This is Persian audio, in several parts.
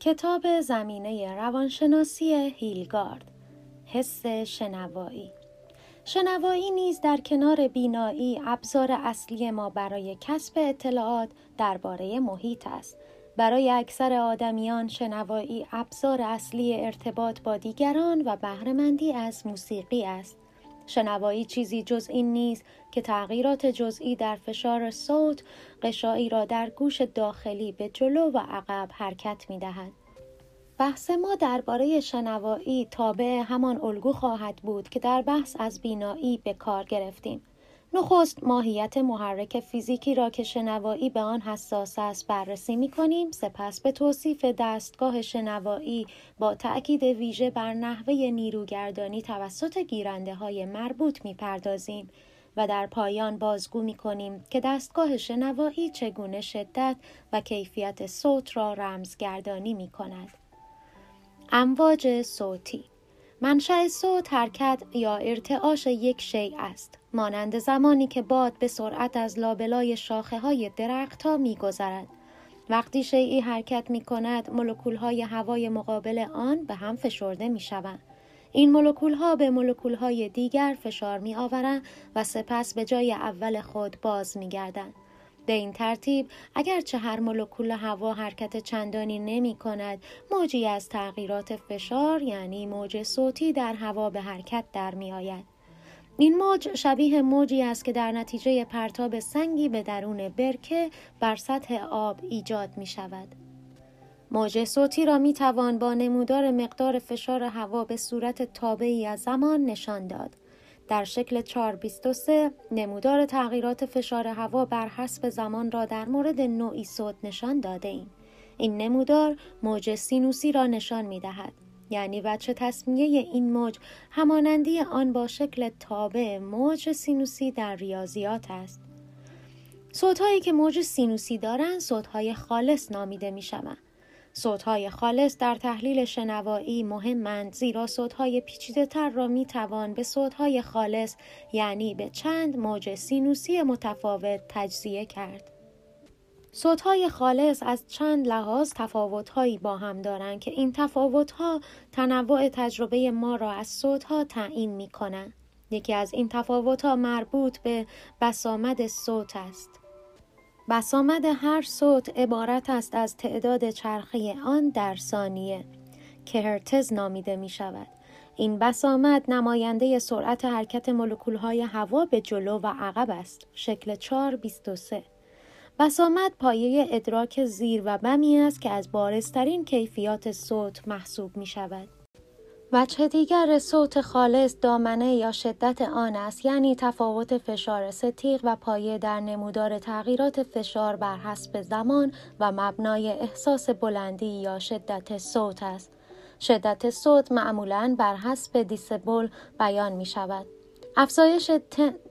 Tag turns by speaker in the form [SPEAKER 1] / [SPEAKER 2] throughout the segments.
[SPEAKER 1] کتاب زمینه روانشناسی هیلگارد حس شنوایی. شنوایی نیز در کنار بینایی ابزار اصلی ما برای کسب اطلاعات درباره محیط است. برای اکثر آدمیان شنوایی ابزار اصلی ارتباط با دیگران و بهرهمندی از موسیقی است. شنوایی چیزی جز این نیست که تغییرات جزئی در فشار صوت قشایی را در گوش داخلی به جلو و عقب حرکت می دهد. بحث ما درباره شنوایی تابع همان الگو خواهد بود که در بحث از بینایی به کار گرفتیم. نخست ماهیت محرک فیزیکی را که شنوایی به آن حساس است بررسی می کنیم سپس به توصیف دستگاه شنوایی با تأکید ویژه بر نحوه نیروگردانی توسط گیرنده های مربوط می پردازیم و در پایان بازگو می کنیم که دستگاه شنوایی چگونه شدت و کیفیت صوت را رمزگردانی می کند. امواج صوتی منشأ صوت حرکت یا ارتعاش یک شیء است مانند زمانی که باد به سرعت از لابلای شاخه های درخت ها می گذرد. وقتی شیعی حرکت می کند ملکول های هوای مقابل آن به هم فشرده می شوند. این مولکول ها به مولکول های دیگر فشار می آورند و سپس به جای اول خود باز می گردند. به این ترتیب اگرچه هر مولکول هوا حرکت چندانی نمی کند موجی از تغییرات فشار یعنی موج صوتی در هوا به حرکت در می آید. این موج شبیه موجی است که در نتیجه پرتاب سنگی به درون برکه بر سطح آب ایجاد می شود. موج صوتی را می توان با نمودار مقدار فشار هوا به صورت تابعی از زمان نشان داد. در شکل 423 نمودار تغییرات فشار هوا بر حسب زمان را در مورد نوعی صوت نشان داده ایم. این نمودار موج سینوسی را نشان می دهد. یعنی وجه تصمیه این موج همانندی آن با شکل تابع موج سینوسی در ریاضیات است. صوتهایی که موج سینوسی دارند صوتهای خالص نامیده می شوند. صوتهای خالص در تحلیل شنوایی مهمند زیرا صوتهای پیچیده تر را می توان به صوتهای خالص یعنی به چند موج سینوسی متفاوت تجزیه کرد. صوتهای خالص از چند لحاظ تفاوتهایی با هم دارند که این تفاوتها تنوع تجربه ما را از صوتها تعیین می کنند. یکی از این تفاوتها مربوط به بسامد صوت است. بسامد هر صوت عبارت است از تعداد چرخه آن در ثانیه که هرتز نامیده می شود. این بسامد نماینده سرعت حرکت مولکولهای هوا به جلو و عقب است. شکل 423 بسامد پایه ادراک زیر و بمی است که از بارزترین کیفیات صوت محسوب می شود. وجه دیگر صوت خالص دامنه یا شدت آن است یعنی تفاوت فشار ستیق و پایه در نمودار تغییرات فشار بر حسب زمان و مبنای احساس بلندی یا شدت صوت است. شدت صوت معمولاً بر حسب دیسبل بیان می شود. افزایش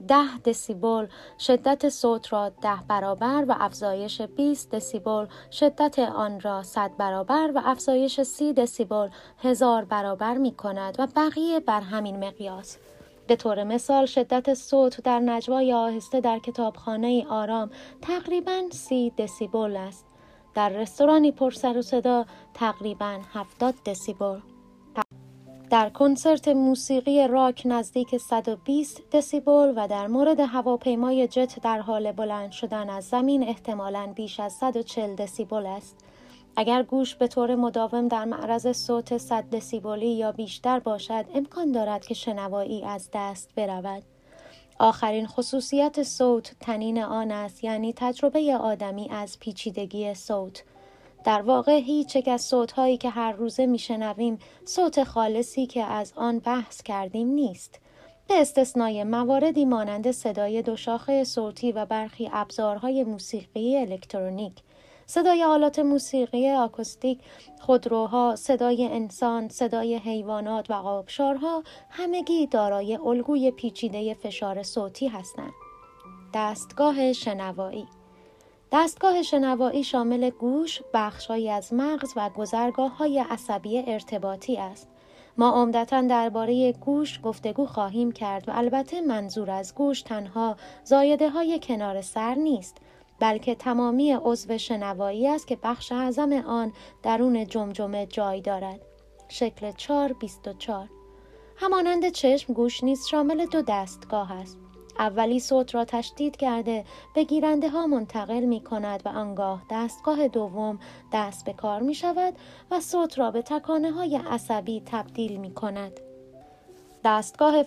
[SPEAKER 1] ده دسیبل شدت صوت را ده برابر و افزایش 20 دسیبل شدت آن را 100 برابر و افزایش 30 دسیبل هزار برابر می کند و بقیه بر همین مقیاس. به طور مثال شدت صوت در نجوای آهسته در کتابخانه آرام تقریبا 30 دسیبل است. در رستورانی پر سر و صدا تقریبا 70 دسیبل. در کنسرت موسیقی راک نزدیک 120 دسیبل و در مورد هواپیمای جت در حال بلند شدن از زمین احتمالاً بیش از 140 دسیبل است. اگر گوش به طور مداوم در معرض صوت 100 دسیبلی یا بیشتر باشد امکان دارد که شنوایی از دست برود. آخرین خصوصیت صوت تنین آن است یعنی تجربه آدمی از پیچیدگی صوت. در واقع هیچ یک از صوتهایی که هر روزه میشنویم صوت خالصی که از آن بحث کردیم نیست. به استثنای مواردی مانند صدای دو شاخه صوتی و برخی ابزارهای موسیقی الکترونیک صدای آلات موسیقی آکوستیک، خودروها، صدای انسان، صدای حیوانات و آبشارها همگی دارای الگوی پیچیده فشار صوتی هستند. دستگاه شنوایی دستگاه شنوایی شامل گوش، بخشهایی از مغز و گذرگاه های عصبی ارتباطی است. ما عمدتا درباره گوش گفتگو خواهیم کرد و البته منظور از گوش تنها زایده های کنار سر نیست بلکه تمامی عضو شنوایی است که بخش اعظم آن درون جمجمه جای دارد. شکل 4 24 همانند چشم گوش نیز شامل دو دستگاه است. اولی صوت را تشدید کرده به گیرنده ها منتقل می کند و آنگاه دستگاه دوم دست به کار می شود و صوت را به تکانه های عصبی تبدیل می کند. دستگاه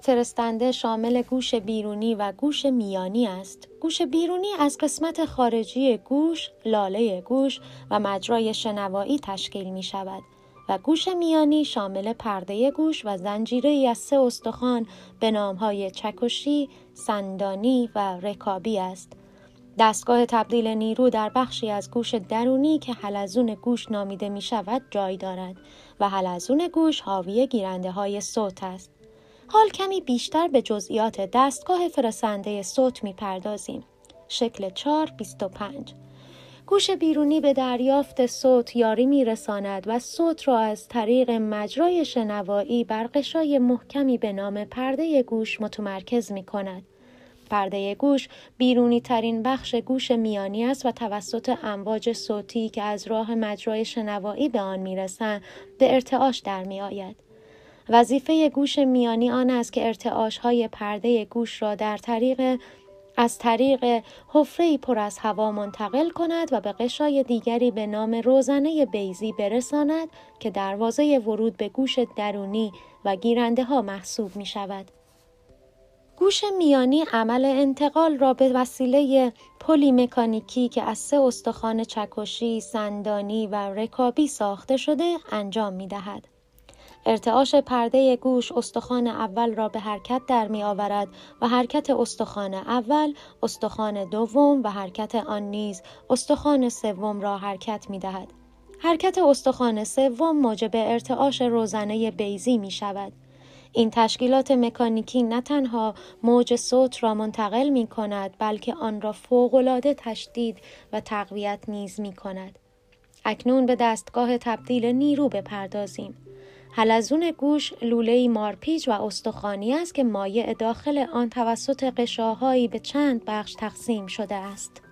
[SPEAKER 1] فرستنده شامل گوش بیرونی و گوش میانی است. گوش بیرونی از قسمت خارجی گوش، لاله گوش و مجرای شنوایی تشکیل می شود و گوش میانی شامل پرده گوش و زنجیره از سه استخوان به نامهای چکشی، سندانی و رکابی است. دستگاه تبدیل نیرو در بخشی از گوش درونی که حلزون گوش نامیده می شود جای دارد و حلزون گوش حاوی گیرنده های صوت است. حال کمی بیشتر به جزئیات دستگاه فرسنده صوت می پردازیم. شکل 4 25 گوش بیرونی به دریافت صوت یاری می رساند و صوت را از طریق مجرای شنوایی بر قشای محکمی به نام پرده گوش متمرکز می کند. پرده گوش بیرونی ترین بخش گوش میانی است و توسط امواج صوتی که از راه مجرای شنوایی به آن می‌رسند به ارتعاش در می آید. وظیفه گوش میانی آن است که ارتعاش های پرده گوش را در طریق از طریق حفره پر از هوا منتقل کند و به قشای دیگری به نام روزنه بیزی برساند که دروازه ورود به گوش درونی و گیرنده ها محسوب می شود. گوش میانی عمل انتقال را به وسیله پلی مکانیکی که از سه استخوان چکشی، سندانی و رکابی ساخته شده انجام می دهد. ارتعاش پرده گوش استخوان اول را به حرکت در می آورد و حرکت استخوان اول استخوان دوم و حرکت آن نیز استخوان سوم را حرکت می دهد. حرکت استخوان سوم موجب ارتعاش روزنه بیزی می شود. این تشکیلات مکانیکی نه تنها موج صوت را منتقل می کند بلکه آن را فوقالعاده تشدید و تقویت نیز می کند. اکنون به دستگاه تبدیل نیرو بپردازیم. حلزون گوش لوله مارپیچ و استخوانی است که مایع داخل آن توسط قشاهایی به چند بخش تقسیم شده است.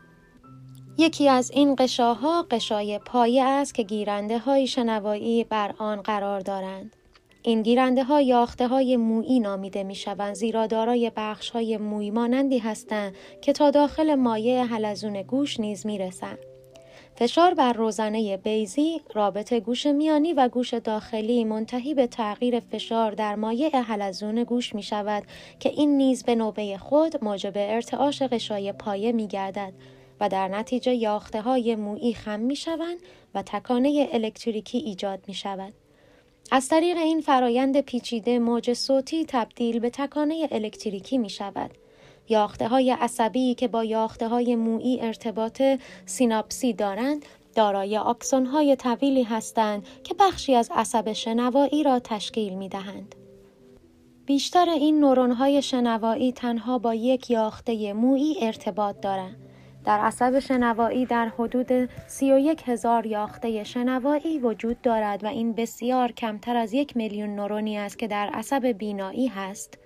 [SPEAKER 1] یکی از این قشاها قشای پایه است که گیرنده های شنوایی بر آن قرار دارند. این گیرنده ها یاخته های مویی نامیده می شوند زیرا دارای بخش های موی مانندی هستند که تا داخل مایع حلزون گوش نیز می رسند. فشار بر روزنه بیزی رابط گوش میانی و گوش داخلی منتهی به تغییر فشار در مایع حلزون گوش می شود که این نیز به نوبه خود موجب ارتعاش غشای پایه می گردد و در نتیجه یاخته های مویی خم می شوند و تکانه الکتریکی ایجاد می شود. از طریق این فرایند پیچیده موج صوتی تبدیل به تکانه الکتریکی می شود. یاخته های عصبی که با یاخته های مویی ارتباط سیناپسی دارند دارای آکسون های طویلی هستند که بخشی از عصب شنوایی را تشکیل می دهند. بیشتر این نورون های شنوایی تنها با یک یاخته مویی ارتباط دارند. در عصب شنوایی در حدود 31 هزار یاخته شنوایی وجود دارد و این بسیار کمتر از یک میلیون نورونی است که در عصب بینایی هست.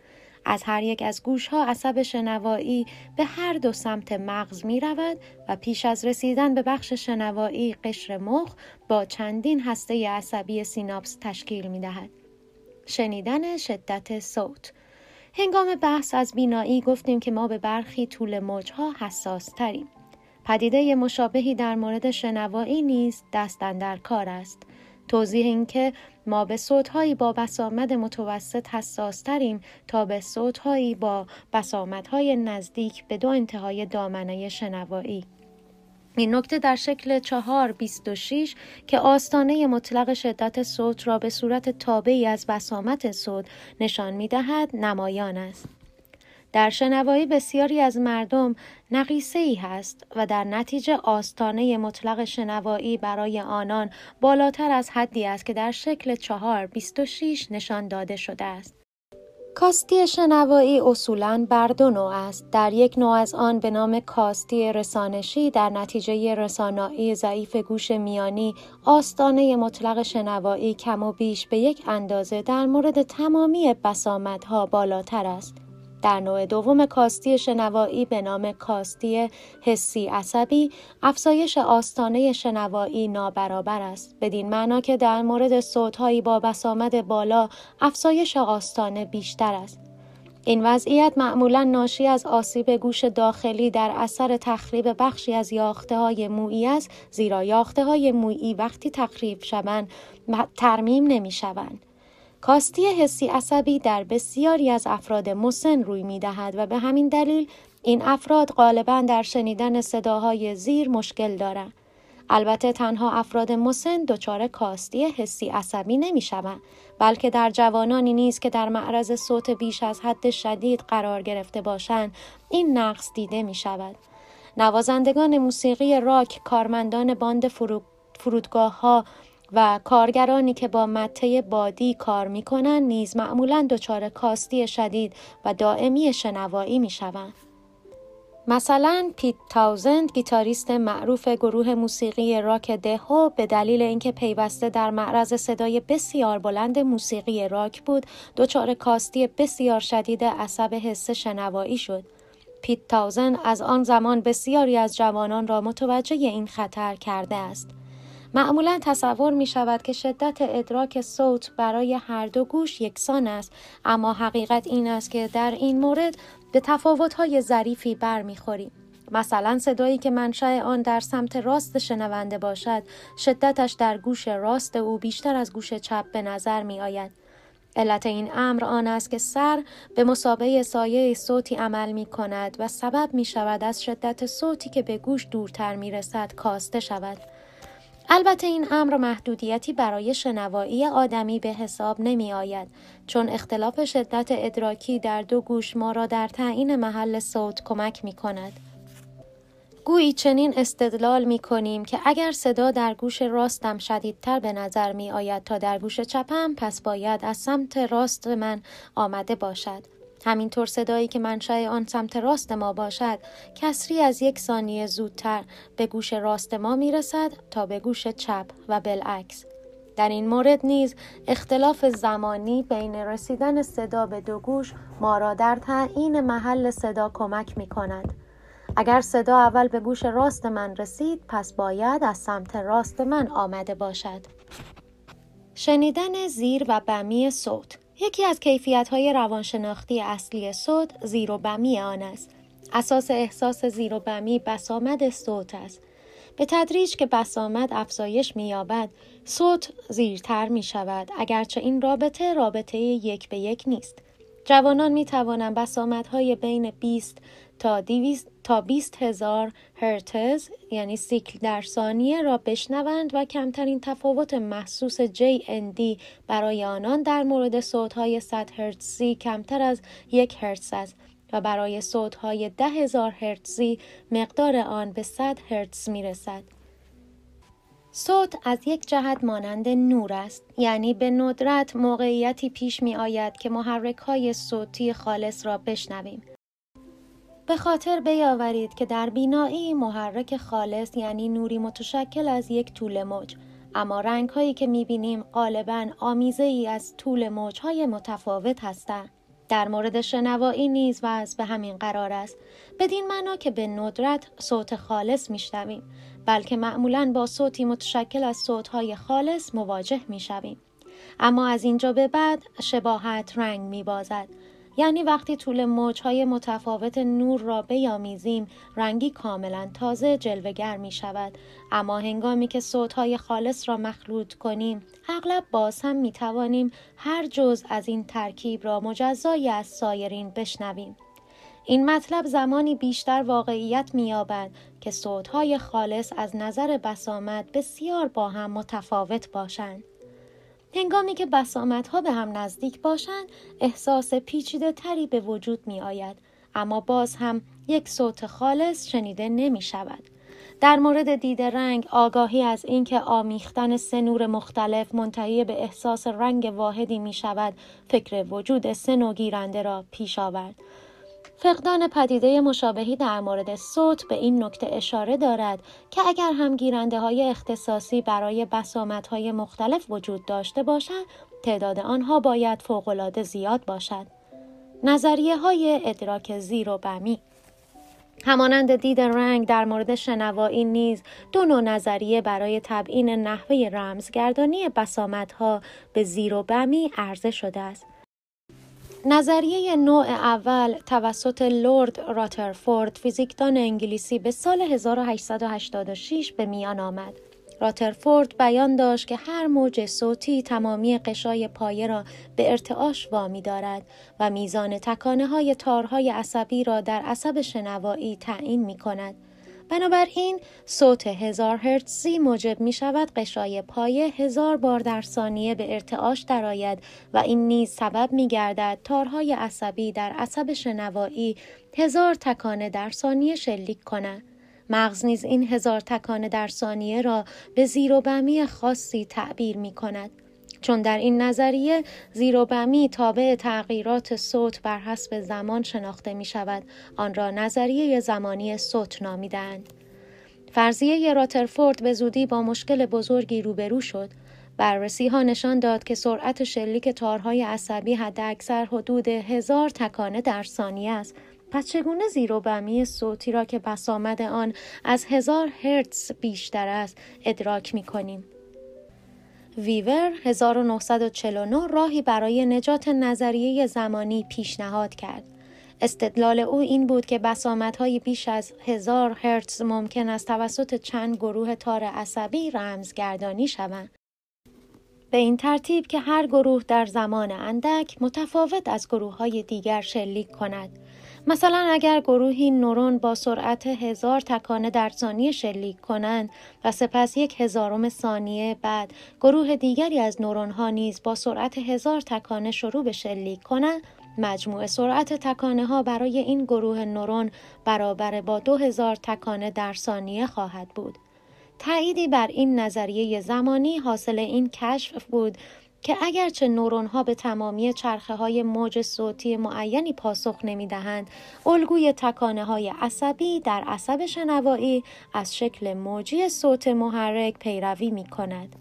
[SPEAKER 1] از هر یک از گوش ها عصب شنوایی به هر دو سمت مغز می رود و پیش از رسیدن به بخش شنوایی قشر مخ با چندین هسته عصبی سیناپس تشکیل می دهد. شنیدن شدت صوت هنگام بحث از بینایی گفتیم که ما به برخی طول موجها حساس تریم. پدیده مشابهی در مورد شنوایی نیز دستن در کار است. توضیح این که ما به صوتهایی با بسامد متوسط حساس تریم تا به صوتهایی با بسامدهای نزدیک به دو انتهای دامنه شنوایی. این نکته در شکل چهار بیست و شیش که آستانه مطلق شدت صوت را به صورت تابعی از بسامت صوت نشان می دهد نمایان است. در شنوایی بسیاری از مردم نقیصه ای هست و در نتیجه آستانه مطلق شنوایی برای آنان بالاتر از حدی است که در شکل چهار بیست و شیش نشان داده شده است. کاستی شنوایی اصولاً بر دو نوع است. در یک نوع از آن به نام کاستی رسانشی در نتیجه رسانایی ضعیف گوش میانی آستانه مطلق شنوایی کم و بیش به یک اندازه در مورد تمامی بسامدها بالاتر است. در نوع دوم کاستی شنوایی به نام کاستی حسی عصبی افزایش آستانه شنوایی نابرابر است بدین معنا که در مورد صوتهایی با بسامد بالا افزایش آستانه بیشتر است این وضعیت معمولا ناشی از آسیب گوش داخلی در اثر تخریب بخشی از یاخته های مویی است زیرا یاخته های مویی وقتی تخریب شوند ترمیم نمی شوند. کاستی حسی عصبی در بسیاری از افراد مسن روی می دهد و به همین دلیل این افراد غالبا در شنیدن صداهای زیر مشکل دارند. البته تنها افراد مسن دچار کاستی حسی عصبی نمی شوند بلکه در جوانانی نیز که در معرض صوت بیش از حد شدید قرار گرفته باشند این نقص دیده می شود. نوازندگان موسیقی راک، کارمندان باند فرودگاه ها و کارگرانی که با مته بادی کار می کنند نیز معمولا دچار کاستی شدید و دائمی شنوایی می شوند. مثلا پیت تاوزند گیتاریست معروف گروه موسیقی راک دهو به دلیل اینکه پیوسته در معرض صدای بسیار بلند موسیقی راک بود دچار کاستی بسیار شدید عصب حس شنوایی شد پیت تاوزن از آن زمان بسیاری از جوانان را متوجه این خطر کرده است معمولا تصور می شود که شدت ادراک صوت برای هر دو گوش یکسان است اما حقیقت این است که در این مورد به تفاوت‌های ظریفی برمیخوریم. مثلا صدایی که منشأ آن در سمت راست شنونده باشد شدتش در گوش راست او بیشتر از گوش چپ به نظر می آید. علت این امر آن است که سر به مسابقه سایه صوتی عمل می کند و سبب می شود از شدت صوتی که به گوش دورتر می رسد کاسته شود. البته این امر محدودیتی برای شنوایی آدمی به حساب نمی آید چون اختلاف شدت ادراکی در دو گوش ما را در تعیین محل صوت کمک می کند. گویی چنین استدلال می کنیم که اگر صدا در گوش راستم شدیدتر به نظر می آید تا در گوش چپم پس باید از سمت راست من آمده باشد. همینطور صدایی که منشأ آن سمت راست ما باشد کسری از یک ثانیه زودتر به گوش راست ما می رسد تا به گوش چپ و بالعکس در این مورد نیز اختلاف زمانی بین رسیدن صدا به دو گوش ما را در تعیین محل صدا کمک می کند. اگر صدا اول به گوش راست من رسید پس باید از سمت راست من آمده باشد. شنیدن زیر و بمی صوت یکی از کیفیت های روانشناختی اصلی صوت زیر و بمی آن است. اساس احساس زیر و بمی بسامد صوت است. به تدریج که بسامد افزایش مییابد صوت زیرتر می شود اگرچه این رابطه رابطه یک به یک نیست. جوانان می توانند بسامدهای بین 20 تا 200 تا 20 هزار هرتز یعنی سیکل در ثانیه را بشنوند و کمترین تفاوت محسوس JND برای آنان در مورد صوتهای 100 هرتزی کمتر از یک هرتز است و برای صوتهای ده هزار هرتزی مقدار آن به 100 هرتز می رسد. صوت از یک جهت مانند نور است یعنی به ندرت موقعیتی پیش می آید که محرک های صوتی خالص را بشنویم به خاطر بیاورید که در بینایی محرک خالص یعنی نوری متشکل از یک طول موج. اما رنگ هایی که می بینیم غالبا آمیزه ای از طول موج های متفاوت هستند. در مورد شنوایی نیز وضع به همین قرار است. بدین معنا که به ندرت صوت خالص میشنویم بلکه معمولا با صوتی متشکل از صوتهای خالص مواجه می‌شویم. اما از اینجا به بعد شباهت رنگ می بازد یعنی وقتی طول موجهای متفاوت نور را بیامیزیم رنگی کاملا تازه جلوگر می شود اما هنگامی که صوتهای خالص را مخلوط کنیم اغلب باز هم می توانیم هر جز از این ترکیب را مجزای از سایرین بشنویم این مطلب زمانی بیشتر واقعیت می‌یابد که صوتهای خالص از نظر بسامد بسیار با هم متفاوت باشند. هنگامی که ها به هم نزدیک باشند احساس پیچیده تری به وجود می آید اما باز هم یک صوت خالص شنیده نمی شود. در مورد دید رنگ آگاهی از اینکه آمیختن سه نور مختلف منتهی به احساس رنگ واحدی می شود فکر وجود سه نوع گیرنده را پیش آورد فقدان پدیده مشابهی در مورد صوت به این نکته اشاره دارد که اگر هم گیرنده های اختصاصی برای بسامت های مختلف وجود داشته باشند تعداد آنها باید فوقالعاده زیاد باشد. نظریه های ادراک زیر و بمی همانند دید رنگ در مورد شنوایی نیز دو نوع نظریه برای تبیین نحوه رمزگردانی بسامدها به زیر و بمی عرضه شده است. نظریه نوع اول توسط لورد راترفورد فیزیکدان انگلیسی به سال 1886 به میان آمد. راترفورد بیان داشت که هر موج صوتی تمامی قشای پایه را به ارتعاش وامی دارد و میزان تکانه های تارهای عصبی را در عصب شنوایی تعیین می کند. بنابراین صوت هزار هرتزی موجب می شود قشای پایه هزار بار در ثانیه به ارتعاش درآید و این نیز سبب می گردد تارهای عصبی در عصب شنوایی هزار تکانه در ثانیه شلیک کنند. مغز نیز این هزار تکانه در ثانیه را به زیر و بمی خاصی تعبیر می کند. چون در این نظریه زیر و بمی تابع تغییرات صوت بر حسب زمان شناخته می شود آن را نظریه زمانی صوت نامیدند. فرضیه راترفورد به زودی با مشکل بزرگی روبرو شد بررسی ها نشان داد که سرعت شلیک تارهای عصبی حداکثر حدود هزار تکانه در ثانیه است پس چگونه زیر و بمی صوتی را که بسامد آن از هزار هرتز بیشتر است ادراک می کنیم؟ ویور 1949 راهی برای نجات نظریه زمانی پیشنهاد کرد. استدلال او این بود که بسامدهای بیش از هزار هرتز ممکن است توسط چند گروه تار عصبی رمزگردانی شوند. به این ترتیب که هر گروه در زمان اندک متفاوت از گروه های دیگر شلیک کند. مثلا اگر گروهی نورون با سرعت هزار تکانه در ثانیه شلیک کنند و سپس یک هزارم ثانیه بعد گروه دیگری از نورون ها نیز با سرعت هزار تکانه شروع به شلیک کنند مجموع سرعت تکانه ها برای این گروه نورون برابر با دو هزار تکانه در ثانیه خواهد بود. تأییدی بر این نظریه زمانی حاصل این کشف بود که اگرچه نورون ها به تمامی چرخه های موج صوتی معینی پاسخ نمی دهند، الگوی تکانه های عصبی در عصب شنوایی از شکل موجی صوت محرک پیروی می کند.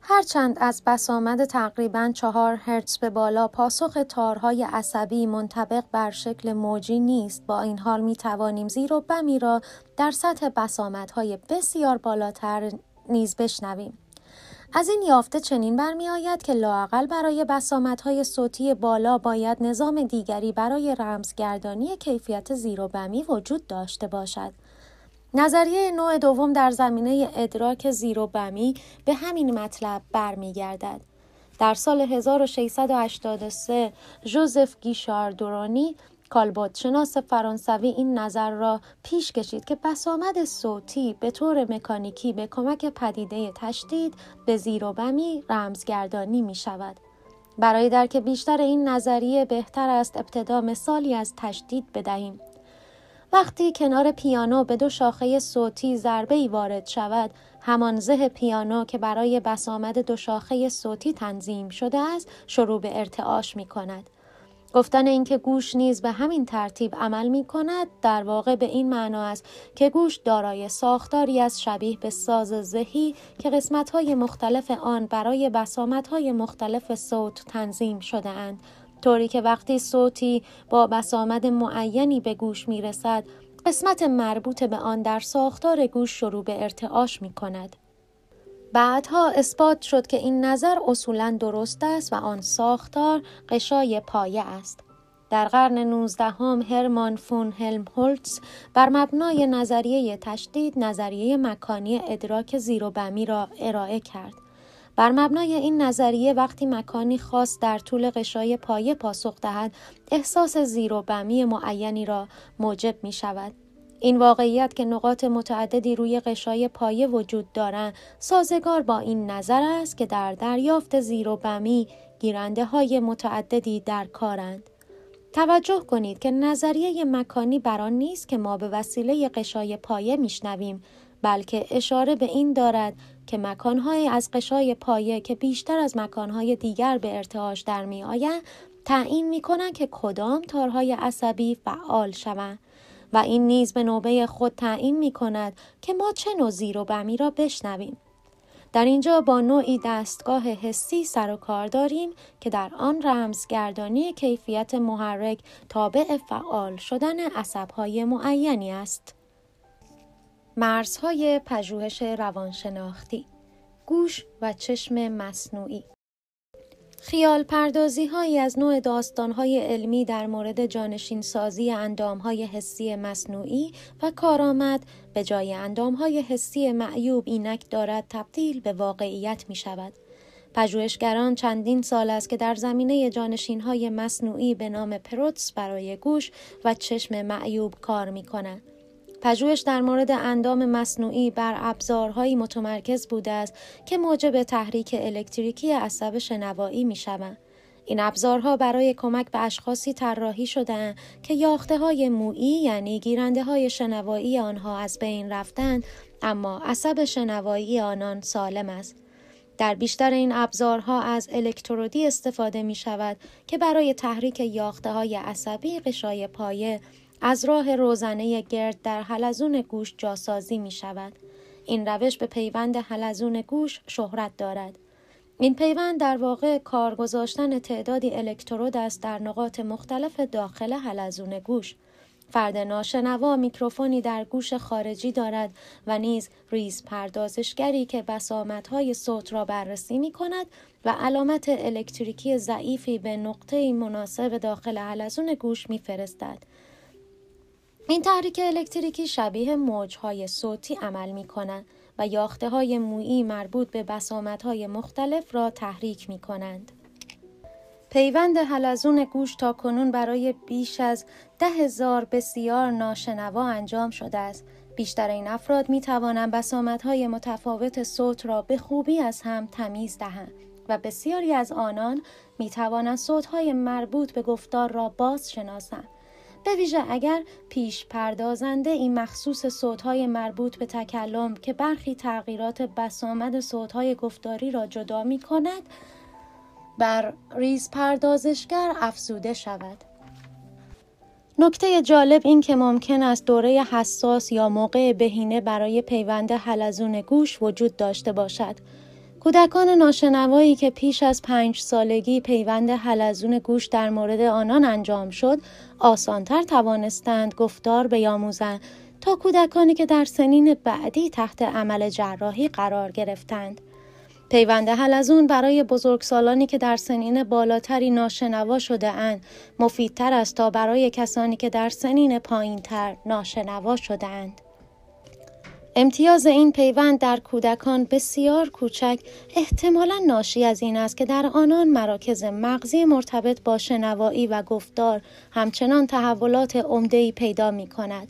[SPEAKER 1] هرچند از بسامد تقریبا چهار هرتز به بالا پاسخ تارهای عصبی منطبق بر شکل موجی نیست با این حال می توانیم زیر و بمی را در سطح بسامدهای بسیار بالاتر نیز بشنویم از این یافته چنین برمیآید که لاقل برای بسامدهای صوتی بالا باید نظام دیگری برای رمزگردانی کیفیت زیر و بمی وجود داشته باشد. نظریه نوع دوم در زمینه ادراک زیر و بمی به همین مطلب برمیگردد. در سال 1683 جوزف گیشاردورانی شناس فرانسوی این نظر را پیش کشید که بسامد صوتی به طور مکانیکی به کمک پدیده تشدید به زیر و بمی رمزگردانی می شود. برای درک بیشتر این نظریه بهتر است ابتدا مثالی از تشدید بدهیم. وقتی کنار پیانو به دو شاخه صوتی ضربه ای وارد شود، همان زه پیانو که برای بسامد دو شاخه صوتی تنظیم شده است، شروع به ارتعاش می کند. گفتن اینکه گوش نیز به همین ترتیب عمل می کند در واقع به این معنا است که گوش دارای ساختاری از شبیه به ساز زهی که قسمت‌های مختلف آن برای بسامدهای مختلف صوت تنظیم شده اند طوری که وقتی صوتی با بسامد معینی به گوش می رسد قسمت مربوط به آن در ساختار گوش شروع به ارتعاش می کند. بعدها اثبات شد که این نظر اصولا درست است و آن ساختار قشای پایه است. در قرن 19 هم هرمان فون هلمهولتز بر مبنای نظریه تشدید نظریه مکانی ادراک زیر و بمی را ارائه کرد. بر مبنای این نظریه وقتی مکانی خاص در طول قشای پایه پاسخ دهد احساس زیر و بمی معینی را موجب می شود. این واقعیت که نقاط متعددی روی قشای پایه وجود دارند سازگار با این نظر است که در دریافت زیر و بمی گیرنده های متعددی در کارند. توجه کنید که نظریه مکانی بران نیست که ما به وسیله قشای پایه میشنویم بلکه اشاره به این دارد که مکانهای از قشای پایه که بیشتر از مکانهای دیگر به ارتعاش در می تعیین می کنند که کدام تارهای عصبی فعال شوند و این نیز به نوبه خود تعیین می کند که ما چه نوع زیر و بمی را بشنویم. در اینجا با نوعی دستگاه حسی سر و کار داریم که در آن رمزگردانی کیفیت محرک تابع فعال شدن عصبهای معینی است. مرزهای پژوهش روانشناختی گوش و چشم مصنوعی خیال پردازی هایی از نوع داستان های علمی در مورد جانشین سازی اندام های حسی مصنوعی و کارآمد به جای اندام های حسی معیوب اینک دارد تبدیل به واقعیت می شود. پژوهشگران چندین سال است که در زمینه جانشین های مصنوعی به نام پروتس برای گوش و چشم معیوب کار می کنند. پژوهش در مورد اندام مصنوعی بر ابزارهایی متمرکز بوده است که موجب تحریک الکتریکی عصب شنوایی می شوند. این ابزارها برای کمک به اشخاصی طراحی شدهاند که یاخته های مویی یعنی گیرنده های شنوایی آنها از بین رفتند اما عصب شنوایی آنان سالم است. در بیشتر این ابزارها از الکترودی استفاده می شود که برای تحریک یاخته های عصبی قشای پایه از راه روزنه گرد در حلزون گوش جاسازی می شود. این روش به پیوند حلزون گوش شهرت دارد. این پیوند در واقع کار گذاشتن تعدادی الکترود است در نقاط مختلف داخل حلزون گوش. فرد ناشنوا میکروفونی در گوش خارجی دارد و نیز ریز پردازشگری که بسامتهای صوت را بررسی می کند و علامت الکتریکی ضعیفی به نقطه مناسب داخل حلزون گوش می فرستد. این تحریک الکتریکی شبیه موجهای صوتی عمل می کنند و یاخته های مویی مربوط به بسامت های مختلف را تحریک می کنند. پیوند حلزون گوش تا کنون برای بیش از ده هزار بسیار ناشنوا انجام شده است. بیشتر این افراد می توانند بسامت های متفاوت صوت را به خوبی از هم تمیز دهند و بسیاری از آنان می توانند صوت های مربوط به گفتار را باز شناسند. به ویژه اگر پیش پردازنده این مخصوص صوتهای مربوط به تکلم که برخی تغییرات بسامد صوتهای گفتاری را جدا می کند بر ریز پردازشگر افزوده شود. نکته جالب این که ممکن است دوره حساس یا موقع بهینه برای پیوند حلزون گوش وجود داشته باشد کودکان ناشنوایی که پیش از پنج سالگی پیوند حلزون گوش در مورد آنان انجام شد آسانتر توانستند گفتار بیاموزند تا کودکانی که در سنین بعدی تحت عمل جراحی قرار گرفتند. پیوند حلزون برای بزرگسالانی که در سنین بالاتری ناشنوا شده اند مفیدتر است تا برای کسانی که در سنین پایینتر ناشنوا شده اند. امتیاز این پیوند در کودکان بسیار کوچک احتمالا ناشی از این است که در آنان مراکز مغزی مرتبط با شنوایی و گفتار همچنان تحولات عمده‌ای پیدا می کند.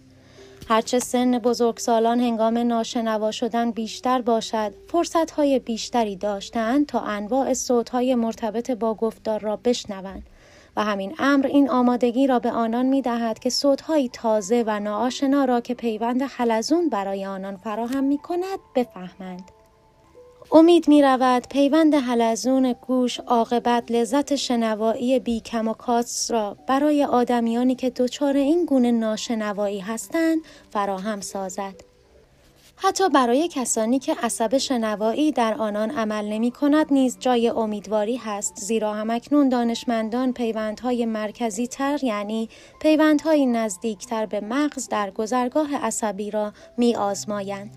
[SPEAKER 1] هرچه سن بزرگسالان هنگام ناشنوا شدن بیشتر باشد، فرصتهای بیشتری داشتند تا انواع صوتهای مرتبط با گفتار را بشنوند. و همین امر این آمادگی را به آنان می دهد که صوتهایی تازه و ناآشنا را که پیوند حلزون برای آنان فراهم می کند بفهمند. امید می رود پیوند حلزون گوش عاقبت لذت شنوایی بی کم و کاس را برای آدمیانی که دچار این گونه ناشنوایی هستند فراهم سازد. حتی برای کسانی که عصب شنوایی در آنان عمل نمی کند نیز جای امیدواری هست زیرا همکنون دانشمندان پیوندهای مرکزی تر یعنی پیوندهای نزدیکتر به مغز در گذرگاه عصبی را می آزمایند.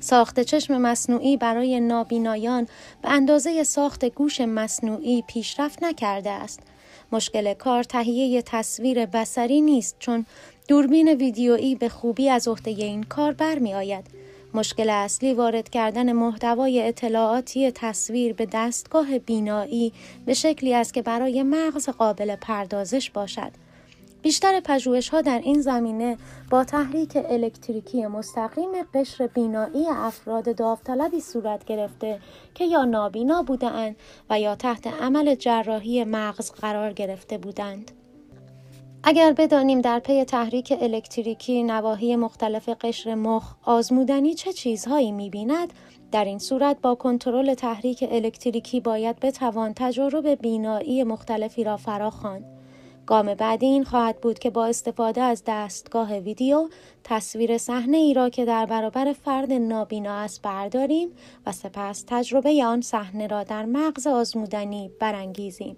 [SPEAKER 1] ساخت چشم مصنوعی برای نابینایان به اندازه ساخت گوش مصنوعی پیشرفت نکرده است. مشکل کار تهیه تصویر بسری نیست چون دوربین ویدیویی به خوبی از عهده این کار برمی آید. مشکل اصلی وارد کردن محتوای اطلاعاتی تصویر به دستگاه بینایی به شکلی است که برای مغز قابل پردازش باشد. بیشتر پژوهش ها در این زمینه با تحریک الکتریکی مستقیم قشر بینایی افراد داوطلبی صورت گرفته که یا نابینا بودند و یا تحت عمل جراحی مغز قرار گرفته بودند. اگر بدانیم در پی تحریک الکتریکی نواحی مختلف قشر مخ آزمودنی چه چیزهایی می‌بیند در این صورت با کنترل تحریک الکتریکی باید بتوان تجارب بینایی مختلفی را فراخواند گام بعدی این خواهد بود که با استفاده از دستگاه ویدیو تصویر صحنه ای را که در برابر فرد نابینا است برداریم و سپس تجربه آن صحنه را در مغز آزمودنی برانگیزیم.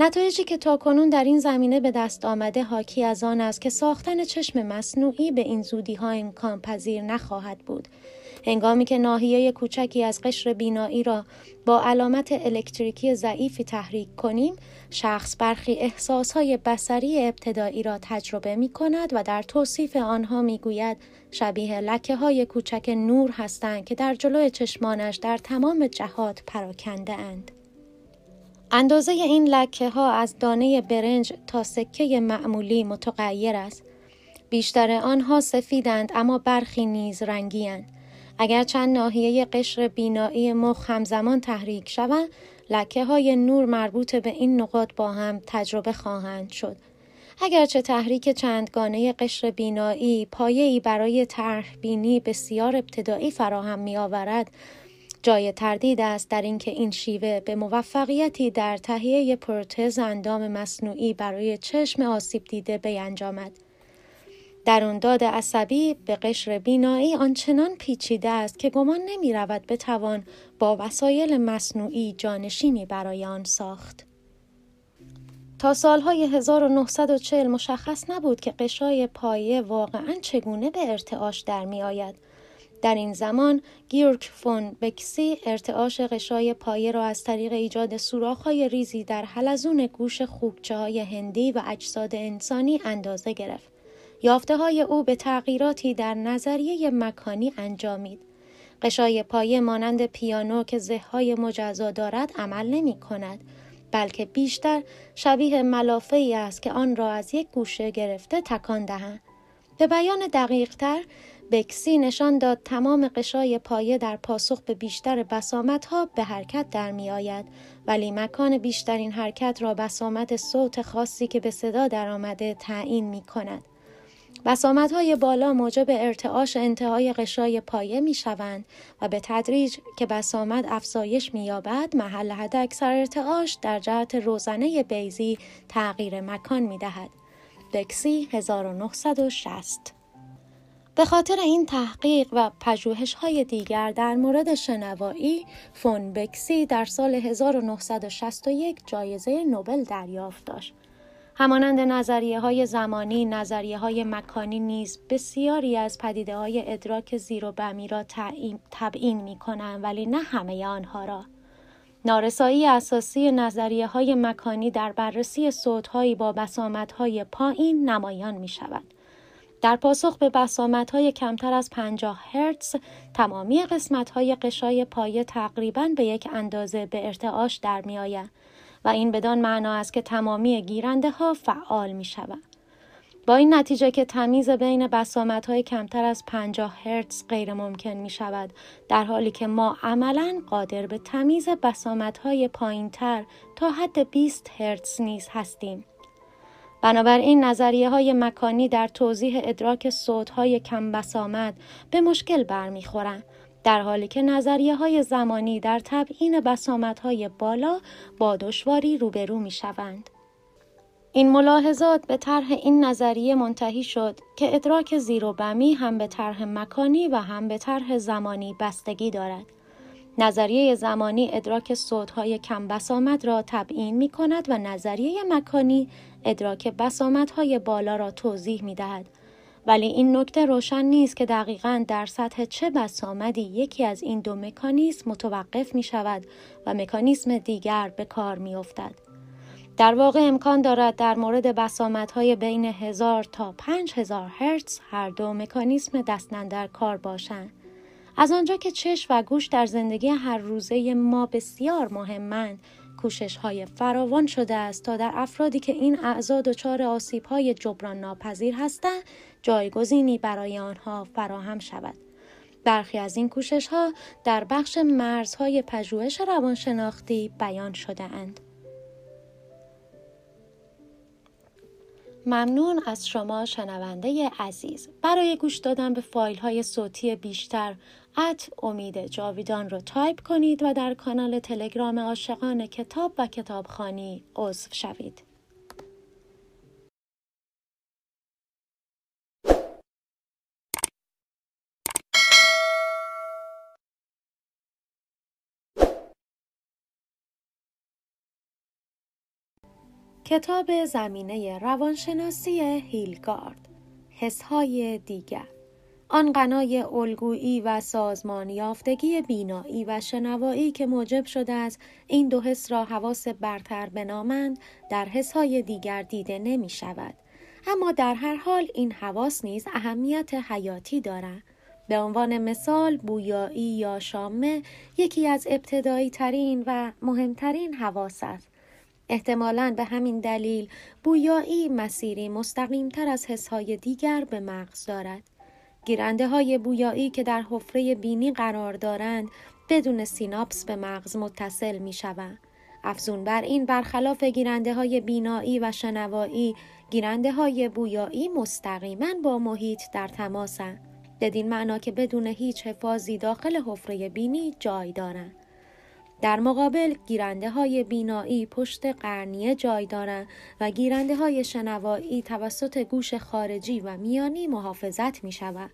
[SPEAKER 1] نتایجی که تاکنون در این زمینه به دست آمده حاکی از آن است که ساختن چشم مصنوعی به این زودی ها امکان پذیر نخواهد بود هنگامی که ناحیه کوچکی از قشر بینایی را با علامت الکتریکی ضعیفی تحریک کنیم شخص برخی احساسهای بسری ابتدایی را تجربه می کند و در توصیف آنها می گوید شبیه لکه های کوچک نور هستند که در جلوی چشمانش در تمام جهات پراکنده اند. اندازه این لکه ها از دانه برنج تا سکه معمولی متغیر است. بیشتر آنها سفیدند اما برخی نیز رنگی اگر چند ناحیه قشر بینایی مخ همزمان تحریک شوند، لکه های نور مربوط به این نقاط با هم تجربه خواهند شد. اگرچه تحریک چندگانه قشر بینایی پایه‌ای برای طرح بینی بسیار ابتدایی فراهم می آورد، جای تردید است در اینکه این شیوه به موفقیتی در تهیه پروتز اندام مصنوعی برای چشم آسیب دیده بینجامد. داد عصبی به قشر بینایی آنچنان پیچیده است که گمان نمی رود بتوان با وسایل مصنوعی جانشینی برای آن ساخت. تا سالهای 1940 مشخص نبود که قشای پایه واقعا چگونه به ارتعاش در می آید. در این زمان گیورک فون بکسی ارتعاش غشای پایه را از طریق ایجاد سوراخ‌های ریزی در حلزون گوش خوکچه هندی و اجساد انسانی اندازه گرفت. یافته های او به تغییراتی در نظریه مکانی انجامید. قشای پایه مانند پیانو که زههای مجزا دارد عمل نمی کند بلکه بیشتر شبیه ملافه ای است که آن را از یک گوشه گرفته تکان دهند. به بیان دقیق تر بکسی نشان داد تمام قشای پایه در پاسخ به بیشتر بسامت ها به حرکت در می آید ولی مکان بیشترین حرکت را بسامت صوت خاصی که به صدا در آمده تعیین می کند. بسامت های بالا موجب ارتعاش انتهای قشای پایه می شوند و به تدریج که بسامد افزایش می یابد محل حد اکثر ارتعاش در جهت روزنه بیزی تغییر مکان می دهد. بکسی 1960 به خاطر این تحقیق و پژوهش های دیگر در مورد شنوایی فون بکسی در سال 1961 جایزه نوبل دریافت داشت. همانند نظریه های زمانی، نظریه های مکانی نیز بسیاری از پدیده های ادراک زیر و بمی را تبیین می کنند ولی نه همه آنها را. نارسایی اساسی نظریه های مکانی در بررسی صوتهایی با بسامت های پایین نمایان می شود. در پاسخ به بسامت های کمتر از 50 هرتز تمامی قسمت های قشای پایه تقریبا به یک اندازه به ارتعاش در می آید و این بدان معنا است که تمامی گیرنده ها فعال می شود. با این نتیجه که تمیز بین بسامت های کمتر از 50 هرتز غیر ممکن می شود در حالی که ما عملا قادر به تمیز بسامت های پایین تر تا حد 20 هرتز نیز هستیم. بنابراین نظریه های مکانی در توضیح ادراک صوت های کم بسامد به مشکل برمیخورند در حالی که نظریه های زمانی در تبیین بسامت های بالا با دشواری روبرو می شوند. این ملاحظات به طرح این نظریه منتهی شد که ادراک زیر و بمی هم به طرح مکانی و هم به طرح زمانی بستگی دارد. نظریه زمانی ادراک صوتهای کم بسامد را تبیین می کند و نظریه مکانی ادراک بسامدهای بالا را توضیح می دهد. ولی این نکته روشن نیست که دقیقا در سطح چه بسامدی یکی از این دو مکانیسم متوقف می شود و مکانیسم دیگر به کار می افتد. در واقع امکان دارد در مورد بسامدهای بین هزار تا پنج هزار هرتز هر دو مکانیسم دستن در کار باشند. از آنجا که چشم و گوش در زندگی هر روزه ما بسیار مهمند کوشش های فراوان شده است تا در افرادی که این اعضا دچار آسیب های جبران ناپذیر هستند جایگزینی برای آنها فراهم شود برخی از این کوشش ها در بخش مرزهای پژوهش روانشناختی بیان شده اند. ممنون از شما شنونده عزیز برای گوش دادن به فایل های صوتی بیشتر at امید جاویدان رو تایپ کنید و در کانال تلگرام عاشقان کتاب و کتابخوانی عضو شوید. کتاب زمینه روانشناسی هیلگارد حسهای دیگر آن قنای الگویی و سازمان یافتگی بینایی و شنوایی که موجب شده است این دو حس را حواس برتر بنامند در حسهای دیگر دیده نمی شود. اما در هر حال این حواس نیز اهمیت حیاتی دارد. به عنوان مثال بویایی یا شامه یکی از ابتدایی ترین و مهمترین حواس است. احتمالا به همین دلیل بویایی مسیری مستقیم تر از حسهای دیگر به مغز دارد. گیرنده های بویایی که در حفره بینی قرار دارند بدون سیناپس به مغز متصل می شوند. افزون بر این برخلاف گیرنده های بینایی و شنوایی گیرنده های بویایی مستقیما با محیط در تماسند بدین معنا که بدون هیچ حفاظی داخل حفره بینی جای دارند در مقابل گیرنده های بینایی پشت قرنیه جای دارند و گیرنده های شنوایی توسط گوش خارجی و میانی محافظت می شود.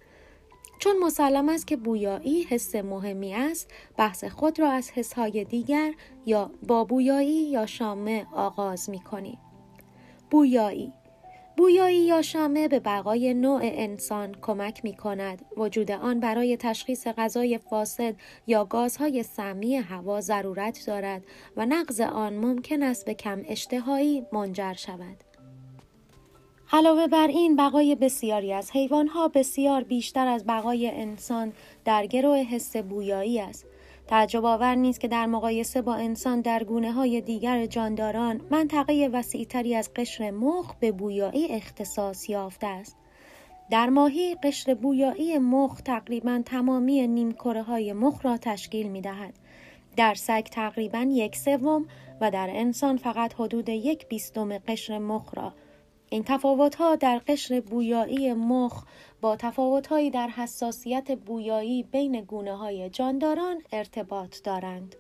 [SPEAKER 1] چون مسلم است که بویایی حس مهمی است بحث خود را از حسهای دیگر یا با بویایی یا شامه آغاز می کنیم. بویایی بویایی یا شامه به بقای نوع انسان کمک می کند. وجود آن برای تشخیص غذای فاسد یا گازهای سمی هوا ضرورت دارد و نقض آن ممکن است به کم اشتهایی منجر شود. علاوه بر این بقای بسیاری از حیوانها بسیار بیشتر از بقای انسان در گروه حس بویایی است. تعجب آور نیست که در مقایسه با انسان در گونه های دیگر جانداران منطقه وسیعتری از قشر مخ به بویایی اختصاص یافته است. در ماهی قشر بویایی مخ تقریبا تمامی نیمکره های مخ را تشکیل می دهد. در سگ تقریبا یک سوم و در انسان فقط حدود یک بیستم قشر مخ را این تفاوت‌ها در قشر بویایی مخ با تفاوت‌هایی در حساسیت بویایی بین گونه های جانداران ارتباط دارند.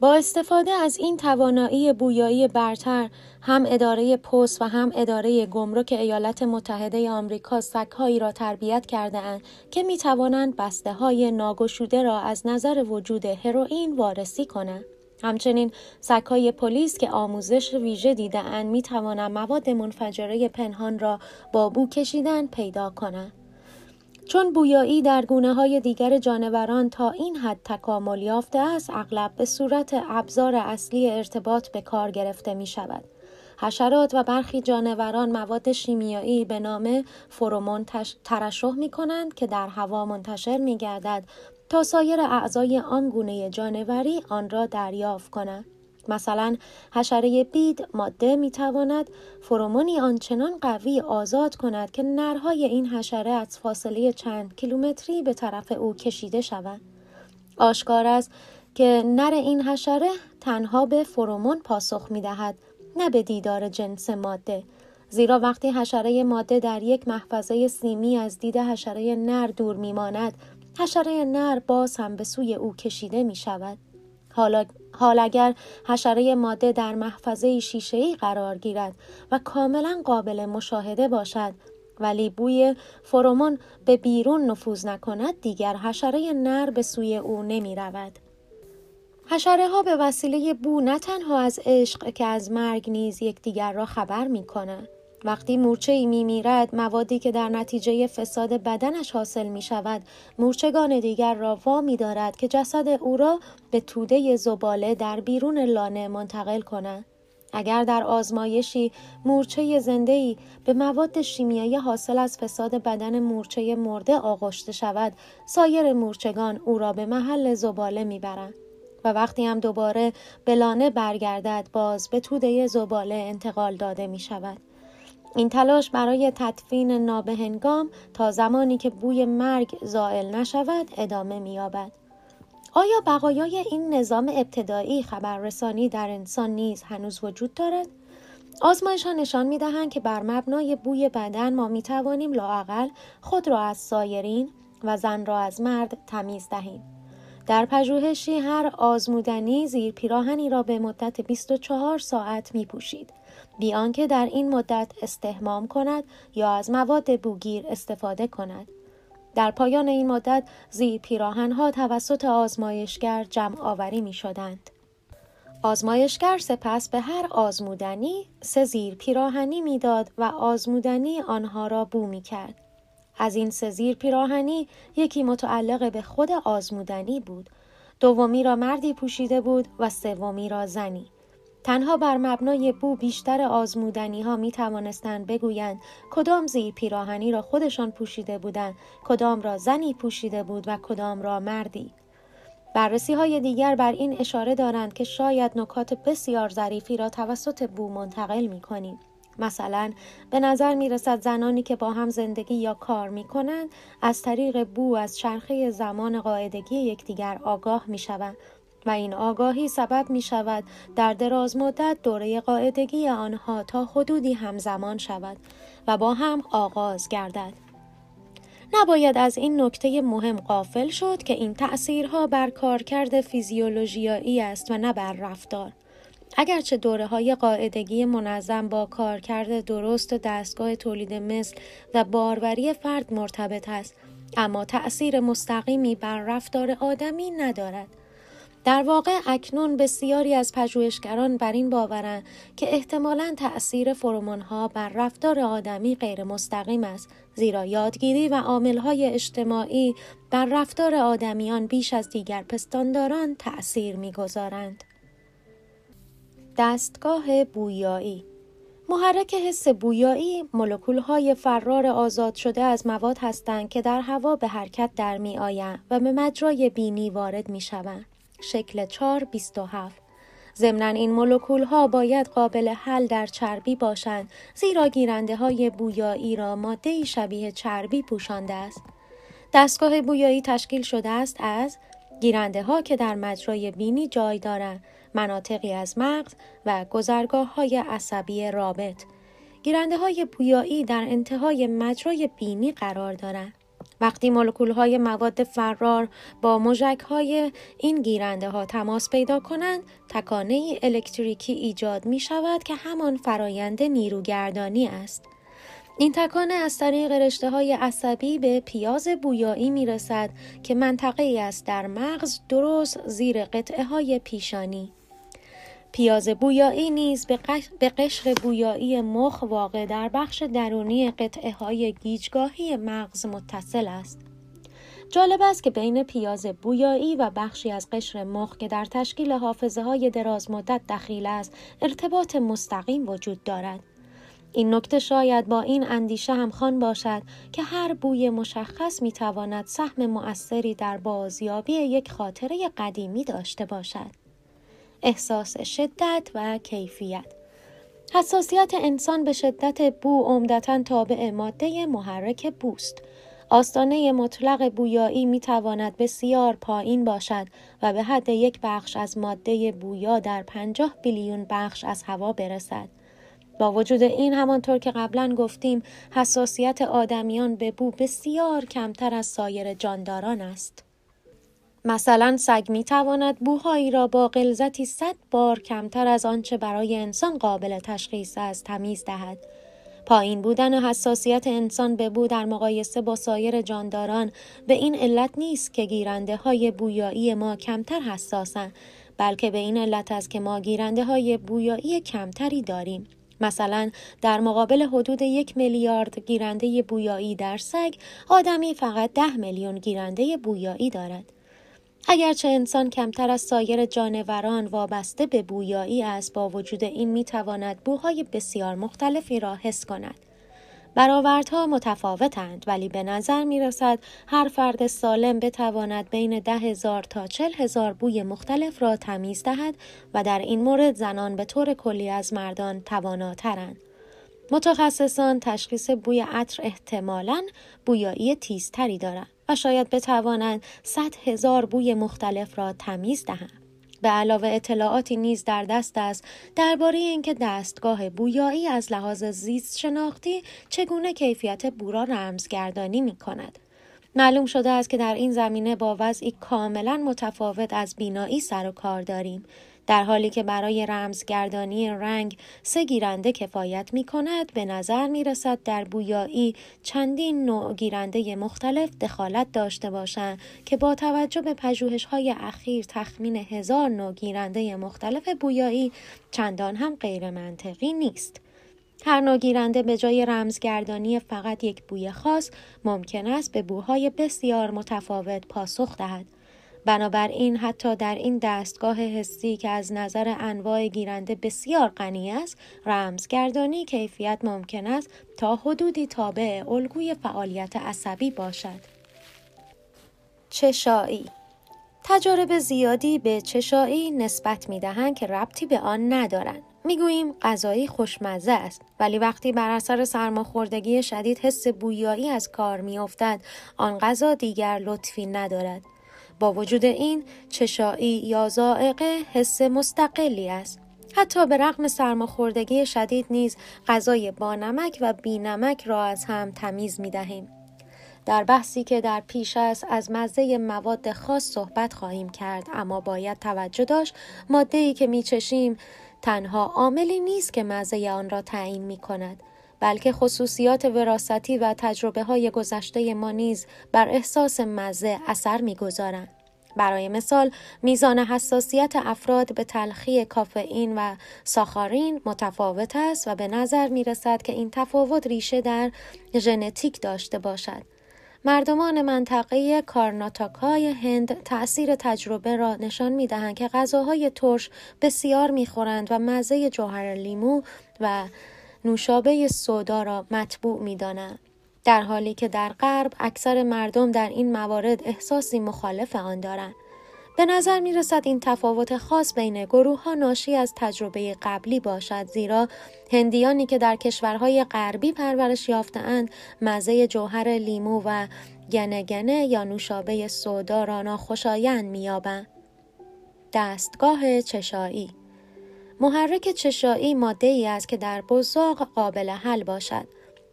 [SPEAKER 1] با استفاده از این توانایی بویایی برتر هم اداره پست و هم اداره گمرک ایالات متحده آمریکا سگهایی را تربیت کرده اند که می توانند بسته های ناگشوده را از نظر وجود هروئین وارسی کنند. همچنین سکای پلیس که آموزش ویژه دیدهاند می توانند مواد منفجره پنهان را با بو کشیدن پیدا کنند. چون بویایی در گونه های دیگر جانوران تا این حد تکامل یافته است اغلب به صورت ابزار اصلی ارتباط به کار گرفته می شود. حشرات و برخی جانوران مواد شیمیایی به نام فرومون ترشح می کنند که در هوا منتشر می گردد تا سایر اعضای آن گونه جانوری آن را دریافت کنند. مثلا حشره بید ماده می تواند فرومونی آنچنان قوی آزاد کند که نرهای این حشره از فاصله چند کیلومتری به طرف او کشیده شوند. آشکار است که نر این حشره تنها به فرومون پاسخ می دهد نه به دیدار جنس ماده زیرا وقتی حشره ماده در یک محفظه سیمی از دید حشره نر دور میماند حشره نر باز هم به سوی او کشیده می شود. حالا حال اگر حشره ماده در محفظه شیشه‌ای قرار گیرد و کاملا قابل مشاهده باشد ولی بوی فرومون به بیرون نفوذ نکند دیگر حشره نر به سوی او نمی رود. حشره ها به وسیله بو نه تنها از عشق که از مرگ نیز یکدیگر را خبر می کنند. وقتی مورچه ای می میرد موادی که در نتیجه فساد بدنش حاصل می شود مورچگان دیگر را وا می دارد که جسد او را به توده زباله در بیرون لانه منتقل کنند. اگر در آزمایشی مورچه زنده ای به مواد شیمیایی حاصل از فساد بدن مورچه مرده آغشته شود سایر مورچگان او را به محل زباله می‌برند و وقتی هم دوباره به لانه برگردد باز به توده زباله انتقال داده می شود. این تلاش برای تدفین نابهنگام تا زمانی که بوی مرگ زائل نشود ادامه می‌یابد. آیا بقایای این نظام ابتدایی خبررسانی در انسان نیز هنوز وجود دارد؟ آزمایش ها نشان می دهند که بر مبنای بوی بدن ما می توانیم لاعقل خود را از سایرین و زن را از مرد تمیز دهیم. در پژوهشی هر آزمودنی زیر پیراهنی را به مدت 24 ساعت می پوشید. بی آنکه در این مدت استهمام کند یا از مواد بوگیر استفاده کند. در پایان این مدت زیر پیراهنها توسط آزمایشگر جمع آوری می شدند. آزمایشگر سپس به هر آزمودنی سه زیر پیراهنی می‌داد و آزمودنی آنها را بو می کرد. از این سه زیر پیراهنی یکی متعلق به خود آزمودنی بود دومی را مردی پوشیده بود و سومی را زنی تنها بر مبنای بو بیشتر آزمودنی ها می توانستند بگویند کدام زیر پیراهنی را خودشان پوشیده بودند کدام را زنی پوشیده بود و کدام را مردی بررسی های دیگر بر این اشاره دارند که شاید نکات بسیار ظریفی را توسط بو منتقل می کنیم. مثلا به نظر می رسد زنانی که با هم زندگی یا کار می کنند از طریق بو از چرخه زمان قاعدگی یکدیگر آگاه می شوند و این آگاهی سبب می شود در دراز مدت دوره قاعدگی آنها تا حدودی همزمان شود و با هم آغاز گردد. نباید از این نکته مهم قافل شد که این تأثیرها بر کارکرد فیزیولوژیایی است و نه بر رفتار. اگرچه دوره های قاعدگی منظم با کارکرد درست دستگاه تولید مثل و باروری فرد مرتبط است اما تأثیر مستقیمی بر رفتار آدمی ندارد در واقع اکنون بسیاری از پژوهشگران بر این باورند که احتمالا تأثیر ها بر رفتار آدمی غیر مستقیم است زیرا یادگیری و عاملهای اجتماعی بر رفتار آدمیان بیش از دیگر پستانداران تأثیر می‌گذارند. دستگاه بویایی محرک حس بویایی مولکول‌های فرار آزاد شده از مواد هستند که در هوا به حرکت در می آیند و به مجرای بینی وارد می شوند. شکل 427 ضمنا این مولکول ها باید قابل حل در چربی باشند زیرا گیرنده های بویایی را ماده شبیه چربی پوشانده است. دستگاه بویایی تشکیل شده است از گیرنده ها که در مجرای بینی جای دارند مناطقی از مغز و گذرگاه های عصبی رابط. گیرنده های بویایی در انتهای مجرای بینی قرار دارند. وقتی مولکول های مواد فرار با مژک های این گیرنده ها تماس پیدا کنند تکانه الکتریکی ایجاد می شود که همان فرایند نیروگردانی است. این تکانه از طریق رشته های عصبی به پیاز بویایی می رسد که منطقه ای است در مغز درست زیر قطعه های پیشانی. پیاز بویایی نیز به قشر بویایی مخ واقع در بخش درونی قطعه های گیجگاهی مغز متصل است. جالب است که بین پیاز بویایی و بخشی از قشر مخ که در تشکیل حافظه های دراز مدت دخیل است ارتباط مستقیم وجود دارد. این نکته شاید با این اندیشه همخوان باشد که هر بوی مشخص می تواند سهم مؤثری در بازیابی یک خاطره قدیمی داشته باشد. احساس شدت و کیفیت حساسیت انسان به شدت بو عمدتا تابع ماده محرک بوست آستانه مطلق بویایی می تواند بسیار پایین باشد و به حد یک بخش از ماده بویا در پنجاه بیلیون بخش از هوا برسد. با وجود این همانطور که قبلا گفتیم حساسیت آدمیان به بو بسیار کمتر از سایر جانداران است. مثلا سگ می تواند بوهایی را با غلظتی صد بار کمتر از آنچه برای انسان قابل تشخیص است تمیز دهد. پایین بودن حساسیت انسان به بو در مقایسه با سایر جانداران به این علت نیست که گیرنده های بویایی ما کمتر حساسند بلکه به این علت است که ما گیرنده های بویایی کمتری داریم. مثلا در مقابل حدود یک میلیارد گیرنده بویایی در سگ آدمی فقط ده میلیون گیرنده بویایی دارد. اگرچه انسان کمتر از سایر جانوران وابسته به بویایی است با وجود این می‌تواند بوهای بسیار مختلفی را حس کند برآوردها متفاوتند ولی به نظر می رسد هر فرد سالم بتواند بین ده هزار تا چل هزار بوی مختلف را تمیز دهد و در این مورد زنان به طور کلی از مردان تواناترند. متخصصان تشخیص بوی عطر احتمالاً بویایی تیزتری دارند. شاید بتوانند صد هزار بوی مختلف را تمیز دهند. به علاوه اطلاعاتی نیز در دست است درباره اینکه دستگاه بویایی از لحاظ زیست شناختی چگونه کیفیت بو را رمزگردانی می کند. معلوم شده است که در این زمینه با وضعی کاملا متفاوت از بینایی سر و کار داریم. در حالی که برای رمزگردانی رنگ سه گیرنده کفایت می کند به نظر می رسد در بویایی چندین نوع گیرنده مختلف دخالت داشته باشند که با توجه به پژوهش های اخیر تخمین هزار نوع گیرنده مختلف بویایی چندان هم غیر منطقی نیست. هر نوع گیرنده به جای رمزگردانی فقط یک بوی خاص ممکن است به بوهای بسیار متفاوت پاسخ دهد. بنابراین حتی در این دستگاه حسی که از نظر انواع گیرنده بسیار غنی است رمزگردانی کیفیت ممکن است تا حدودی تابع الگوی فعالیت عصبی باشد چشایی تجارب زیادی به چشایی نسبت می دهند که ربطی به آن ندارند. می‌گوییم غذایی خوشمزه است ولی وقتی بر اثر سرماخوردگی شدید حس بویایی از کار میافتد آن غذا دیگر لطفی ندارد با وجود این چشایی یا زائقه حس مستقلی است حتی به رغم سرماخوردگی شدید نیز غذای با نمک و بی نمک را از هم تمیز می دهیم. در بحثی که در پیش است از مزه مواد خاص صحبت خواهیم کرد اما باید توجه داشت ماده ای که می چشیم تنها عاملی نیست که مزه آن را تعیین می کند بلکه خصوصیات وراستی و تجربه های گذشته ما نیز بر احساس مزه اثر می‌گذارند. برای مثال میزان حساسیت افراد به تلخی کافئین و ساخارین متفاوت است و به نظر می رسد که این تفاوت ریشه در ژنتیک داشته باشد. مردمان منطقه کارناتاکای هند تأثیر تجربه را نشان می دهند که غذاهای ترش بسیار می خورند و مزه جوهر لیمو و نوشابه سودا را مطبوع می دانند. در حالی که در غرب اکثر مردم در این موارد احساسی مخالف آن دارند. به نظر می رسد این تفاوت خاص بین گروه ها ناشی از تجربه قبلی باشد زیرا هندیانی که در کشورهای غربی پرورش یافتهاند مزه جوهر لیمو و گنه یا نوشابه سودا را ناخوشایند مییابند دستگاه چشایی محرک چشایی ماده ای است که در بزاق قابل حل باشد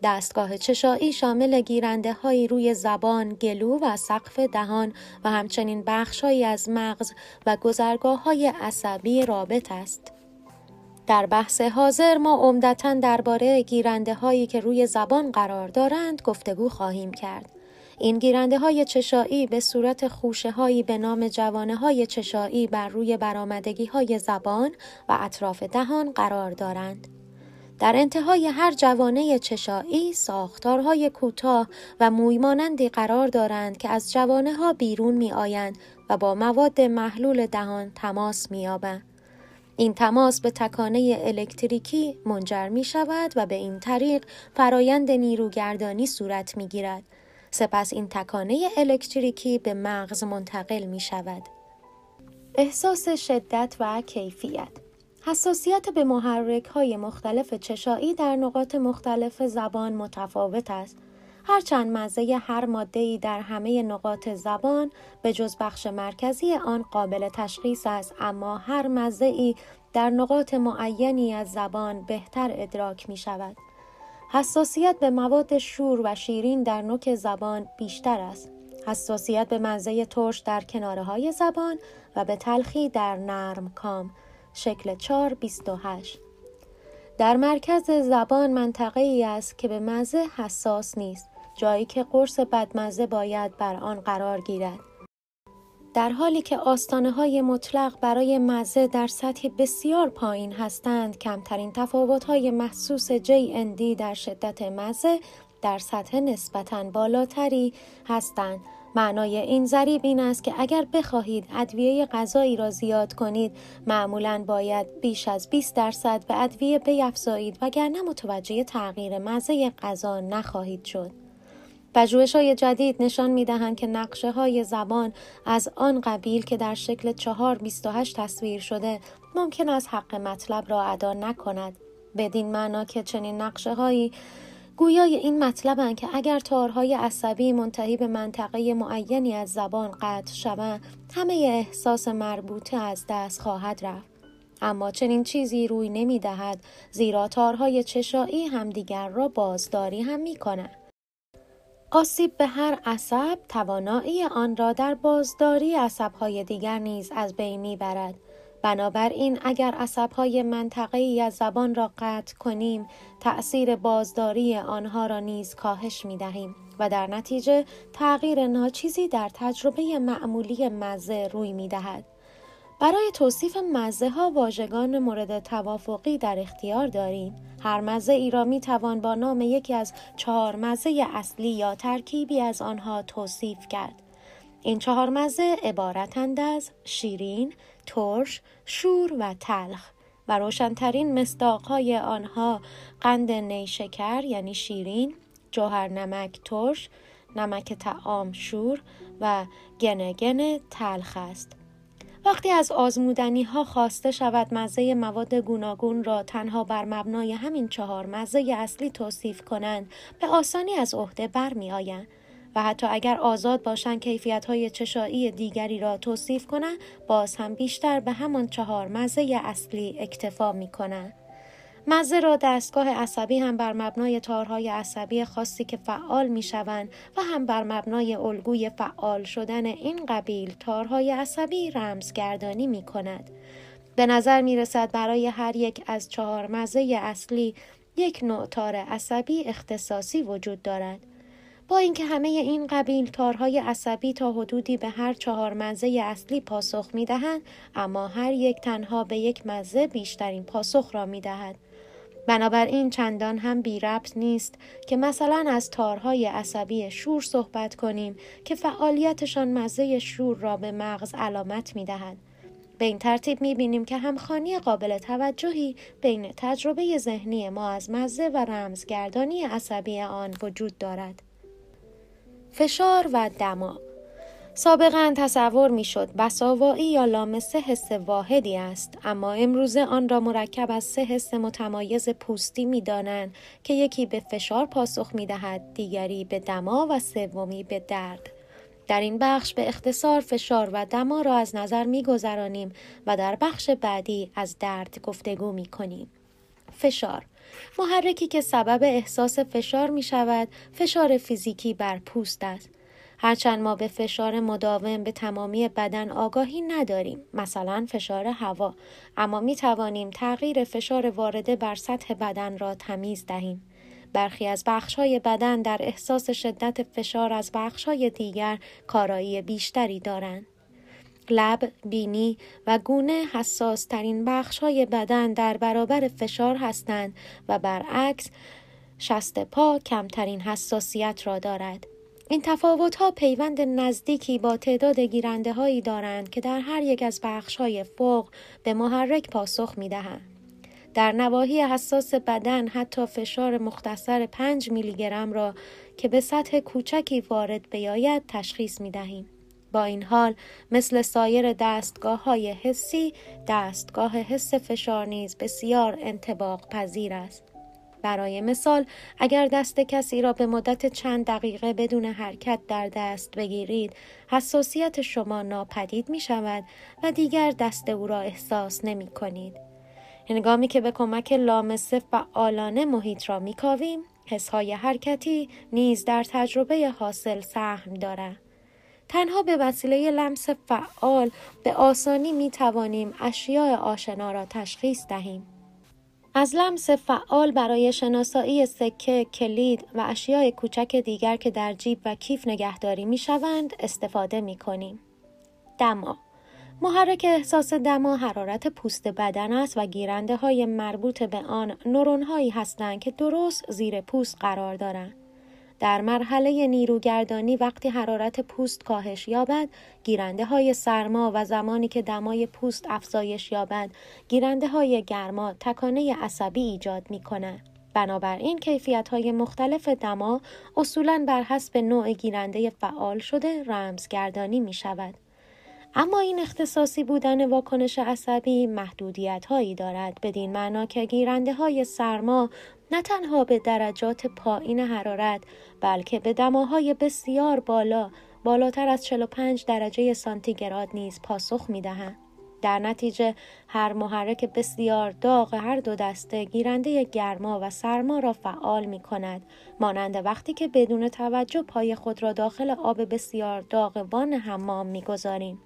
[SPEAKER 1] دستگاه چشایی شامل گیرنده هایی روی زبان، گلو و سقف دهان و همچنین بخشهایی از مغز و گذرگاه های عصبی رابط است. در بحث حاضر ما عمدتا درباره گیرنده هایی که روی زبان قرار دارند گفتگو خواهیم کرد. این گیرنده های چشایی به صورت خوشه هایی به نام جوانه های چشایی بر روی برامدگی های زبان و اطراف دهان قرار دارند. در انتهای هر جوانه چشایی ساختارهای کوتاه و مویمانندی قرار دارند که از جوانه ها بیرون می آیند و با مواد محلول دهان تماس می آبند. این تماس به تکانه الکتریکی منجر می شود و به این طریق فرایند نیروگردانی صورت می گیرد. سپس این تکانه الکتریکی به مغز منتقل می شود. احساس شدت و کیفیت حساسیت به محرک های مختلف چشایی در نقاط مختلف زبان متفاوت است. هرچند مزه هر ماده ای در همه نقاط زبان به جز بخش مرکزی آن قابل تشخیص است اما هر مزه ای در نقاط معینی از زبان بهتر ادراک می شود. حساسیت به مواد شور و شیرین در نوک زبان بیشتر است. حساسیت به مزه ترش در کناره های زبان و به تلخی در نرم کام. شکل 428 در مرکز زبان منطقه ای است که به مزه حساس نیست جایی که قرص بدمزه باید بر آن قرار گیرد. در حالی که آستانه های مطلق برای مزه در سطح بسیار پایین هستند کمترین تفاوت های محسوس JND در شدت مزه در سطح نسبتاً بالاتری هستند. معنای این ضریب این است که اگر بخواهید ادویه غذایی را زیاد کنید معمولا باید بیش از 20 درصد به ادویه بیفزایید وگرنه متوجه تغییر مزه غذا نخواهید شد. پژوهش های جدید نشان می دهند که نقشه های زبان از آن قبیل که در شکل 428 تصویر شده ممکن است حق مطلب را ادا نکند بدین معنا که چنین نقشه هایی گویای این مطلبند که اگر تارهای عصبی منتهی به منطقه معینی از زبان قطع شوند همه احساس مربوطه از دست خواهد رفت اما چنین چیزی روی نمی دهد زیرا تارهای چشایی همدیگر را بازداری هم می کنند. آسیب به هر عصب توانایی آن را در بازداری عصبهای دیگر نیز از بین می برد. بنابراین اگر عصبهای منطقه ای از زبان را قطع کنیم تأثیر بازداری آنها را نیز کاهش می دهیم و در نتیجه تغییر ناچیزی در تجربه معمولی مزه روی می دهد. برای توصیف مزه ها واژگان مورد توافقی در اختیار داریم. هر مزه ای را می توان با نام یکی از چهار مزه اصلی یا ترکیبی از آنها توصیف کرد. این چهار مزه عبارتند از شیرین، ترش، شور و تلخ و روشنترین مصداقهای آنها قند نیشکر یعنی شیرین، جوهر نمک ترش، نمک تعام شور و گنگن تلخ است. وقتی از آزمودنی ها خواسته شود مزه مواد گوناگون را تنها بر مبنای همین چهار مزه اصلی توصیف کنند به آسانی از عهده برمیآیند و حتی اگر آزاد باشند کیفیت های چشایی دیگری را توصیف کنند باز هم بیشتر به همان چهار مزه اصلی اکتفا می کنند. مزه را دستگاه عصبی هم بر مبنای تارهای عصبی خاصی که فعال می شوند و هم بر مبنای الگوی فعال شدن این قبیل تارهای عصبی رمزگردانی می کند. به نظر می رسد برای هر یک از چهار مزه اصلی یک نوع تار عصبی اختصاصی وجود دارد. با اینکه همه این قبیل تارهای عصبی تا حدودی به هر چهار مزه اصلی پاسخ می دهند اما هر یک تنها به یک مزه بیشترین پاسخ را می دهد. بنابراین چندان هم بی ربط نیست که مثلا از تارهای عصبی شور صحبت کنیم که فعالیتشان مزه شور را به مغز علامت می دهد. به این ترتیب می بینیم که همخانی قابل توجهی بین تجربه ذهنی ما از مزه و رمزگردانی عصبی آن وجود دارد. فشار و دما سابقا تصور می‌شد بساوایی یا لامسه حس واحدی است اما امروزه آن را مرکب از سه حس متمایز پوستی می‌دانند که یکی به فشار پاسخ می‌دهد دیگری به دما و سومی به درد در این بخش به اختصار فشار و دما را از نظر میگذرانیم و در بخش بعدی از درد گفتگو می کنیم. فشار محرکی که سبب احساس فشار می شود فشار فیزیکی بر پوست است هرچند ما به فشار مداوم به تمامی بدن آگاهی نداریم. مثلا فشار هوا. اما می توانیم تغییر فشار وارده بر سطح بدن را تمیز دهیم. برخی از بخشهای بدن در احساس شدت فشار از بخشهای دیگر کارایی بیشتری دارند. لب، بینی و گونه حساس ترین بخش های بدن در برابر فشار هستند و برعکس شست پا کمترین حساسیت را دارد. این تفاوت ها پیوند نزدیکی با تعداد گیرنده هایی دارند که در هر یک از بخش های فوق به محرک پاسخ می دهند. در نواحی حساس بدن حتی فشار مختصر 5 میلی گرم را که به سطح کوچکی وارد بیاید تشخیص می دهیم. با این حال مثل سایر دستگاه های حسی دستگاه حس فشار نیز بسیار انتباق پذیر است. برای مثال اگر دست کسی را به مدت چند دقیقه بدون حرکت در دست بگیرید حساسیت شما ناپدید می شود و دیگر دست او را احساس نمی کنید. هنگامی که به کمک لامسه فعالانه محیط را می کاویم حسهای حرکتی نیز در تجربه حاصل سهم دارد. تنها به وسیله لمس فعال به آسانی می توانیم اشیاء آشنا را تشخیص دهیم. از لمس فعال برای شناسایی سکه، کلید و اشیاء کوچک دیگر که در جیب و کیف نگهداری می شوند استفاده می کنیم. دما محرک احساس دما حرارت پوست بدن است و گیرنده های مربوط به آن نورون هایی هستند که درست زیر پوست قرار دارند. در مرحله نیروگردانی وقتی حرارت پوست کاهش یابد گیرنده های سرما و زمانی که دمای پوست افزایش یابد گیرنده های گرما تکانه عصبی ایجاد می کنه. بنابراین کیفیت های مختلف دما اصولا بر حسب نوع گیرنده فعال شده رمزگردانی می شود. اما این اختصاصی بودن واکنش عصبی محدودیت هایی دارد بدین معنا که گیرنده های سرما نه تنها به درجات پایین حرارت بلکه به دماهای بسیار بالا بالاتر از 45 درجه سانتیگراد نیز پاسخ می دهند. در نتیجه هر محرک بسیار داغ هر دو دسته گیرنده گرما و سرما را فعال می کند مانند وقتی که بدون توجه پای خود را داخل آب بسیار داغ وان حمام می گذاریم.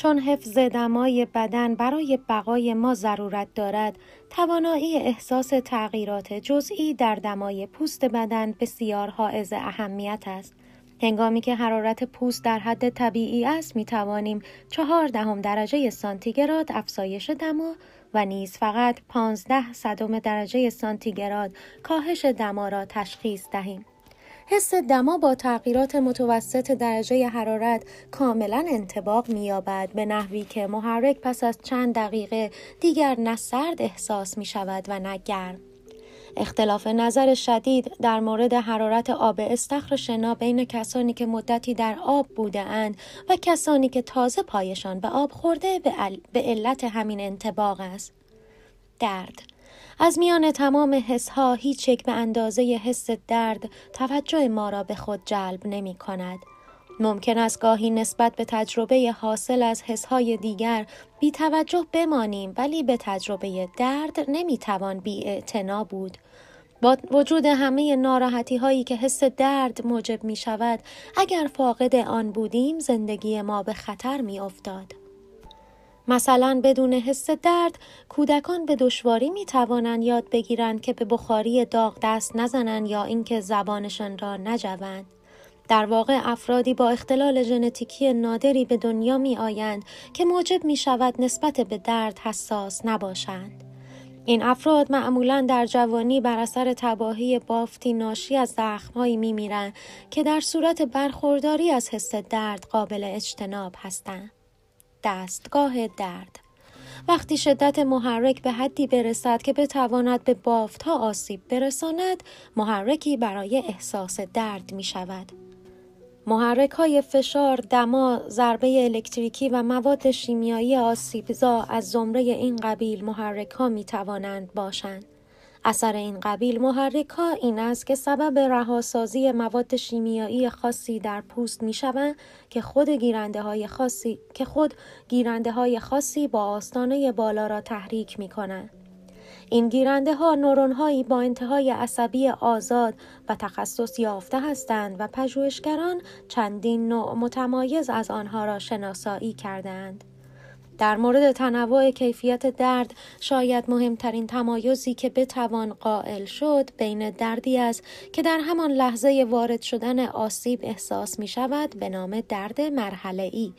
[SPEAKER 1] چون حفظ دمای بدن برای بقای ما ضرورت دارد توانایی احساس تغییرات جزئی در دمای پوست بدن بسیار حائز اهمیت است هنگامی که حرارت پوست در حد طبیعی است می توانیم چهار دهم درجه سانتیگراد افزایش دما و نیز فقط 15 صدم درجه سانتیگراد کاهش دما را تشخیص دهیم. حس دما با تغییرات متوسط درجه حرارت کاملا انتباق می‌یابد به نحوی که محرک پس از چند دقیقه دیگر نه سرد احساس می شود و نه گرم. اختلاف نظر شدید در مورد حرارت آب استخر شنا بین کسانی که مدتی در آب بوده اند و کسانی که تازه پایشان به آب خورده به علت همین انتباق است. درد از میان تمام حسها هیچ یک به اندازه حس درد توجه ما را به خود جلب نمی کند. ممکن است گاهی نسبت به تجربه حاصل از حسهای دیگر بی توجه بمانیم ولی به تجربه درد نمی توان بی بود. با وجود همه ناراحتی هایی که حس درد موجب می شود اگر فاقد آن بودیم زندگی ما به خطر می افتاد. مثلا بدون حس درد کودکان به دشواری می توانند یاد بگیرند که به بخاری داغ دست نزنند یا اینکه زبانشان را نجوند. در واقع افرادی با اختلال ژنتیکی نادری به دنیا می آیند که موجب می شود نسبت به درد حساس نباشند. این افراد معمولا در جوانی بر اثر تباهی بافتی ناشی از زخمهایی می میرن که در صورت برخورداری از حس درد قابل اجتناب هستند. دستگاه درد وقتی شدت محرک به حدی برسد که بتواند به بافت ها آسیب برساند محرکی برای احساس درد می شود. محرک های فشار، دما، ضربه الکتریکی و مواد شیمیایی آسیبزا از زمره این قبیل محرک ها می توانند باشند. اثر این قبیل محرک ها این است که سبب رهاسازی مواد شیمیایی خاصی در پوست می شوند که خود گیرنده های خاصی که خود گیرنده های خاصی با آستانه بالا را تحریک می کنند. این گیرنده ها نورون هایی با انتهای عصبی آزاد و تخصص یافته هستند و پژوهشگران چندین نوع متمایز از آنها را شناسایی کردند. در مورد تنوع کیفیت درد شاید مهمترین تمایزی که بتوان قائل شد بین دردی است که در همان لحظه وارد شدن آسیب احساس می شود به نام درد مرحله ای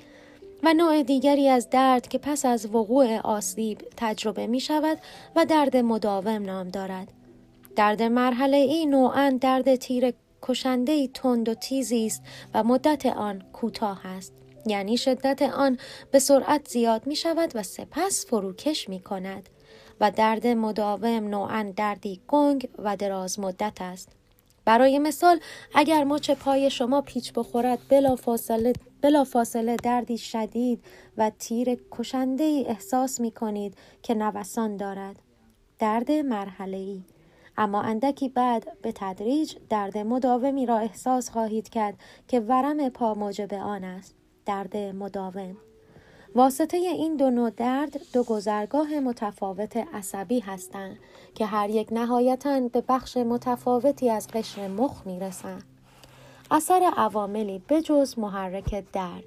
[SPEAKER 1] و نوع دیگری از درد که پس از وقوع آسیب تجربه می شود و درد مداوم نام دارد. درد مرحله ای نوعا درد تیر کشنده تند و تیزی است و مدت آن کوتاه است. یعنی شدت آن به سرعت زیاد می شود و سپس فروکش می کند و درد مداوم نوعا دردی گنگ و دراز مدت است. برای مثال اگر مچ پای شما پیچ بخورد بلا فاصله, بلا فاصله دردی شدید و تیر کشنده ای احساس می کنید که نوسان دارد. درد مرحله ای. اما اندکی بعد به تدریج درد مداومی را احساس خواهید کرد که ورم پا موجب آن است. درد مداوم واسطه این دو نوع درد دو گذرگاه متفاوت عصبی هستند که هر یک نهایتا به بخش متفاوتی از قشر مخ می‌رسند. اثر عواملی بجز محرک درد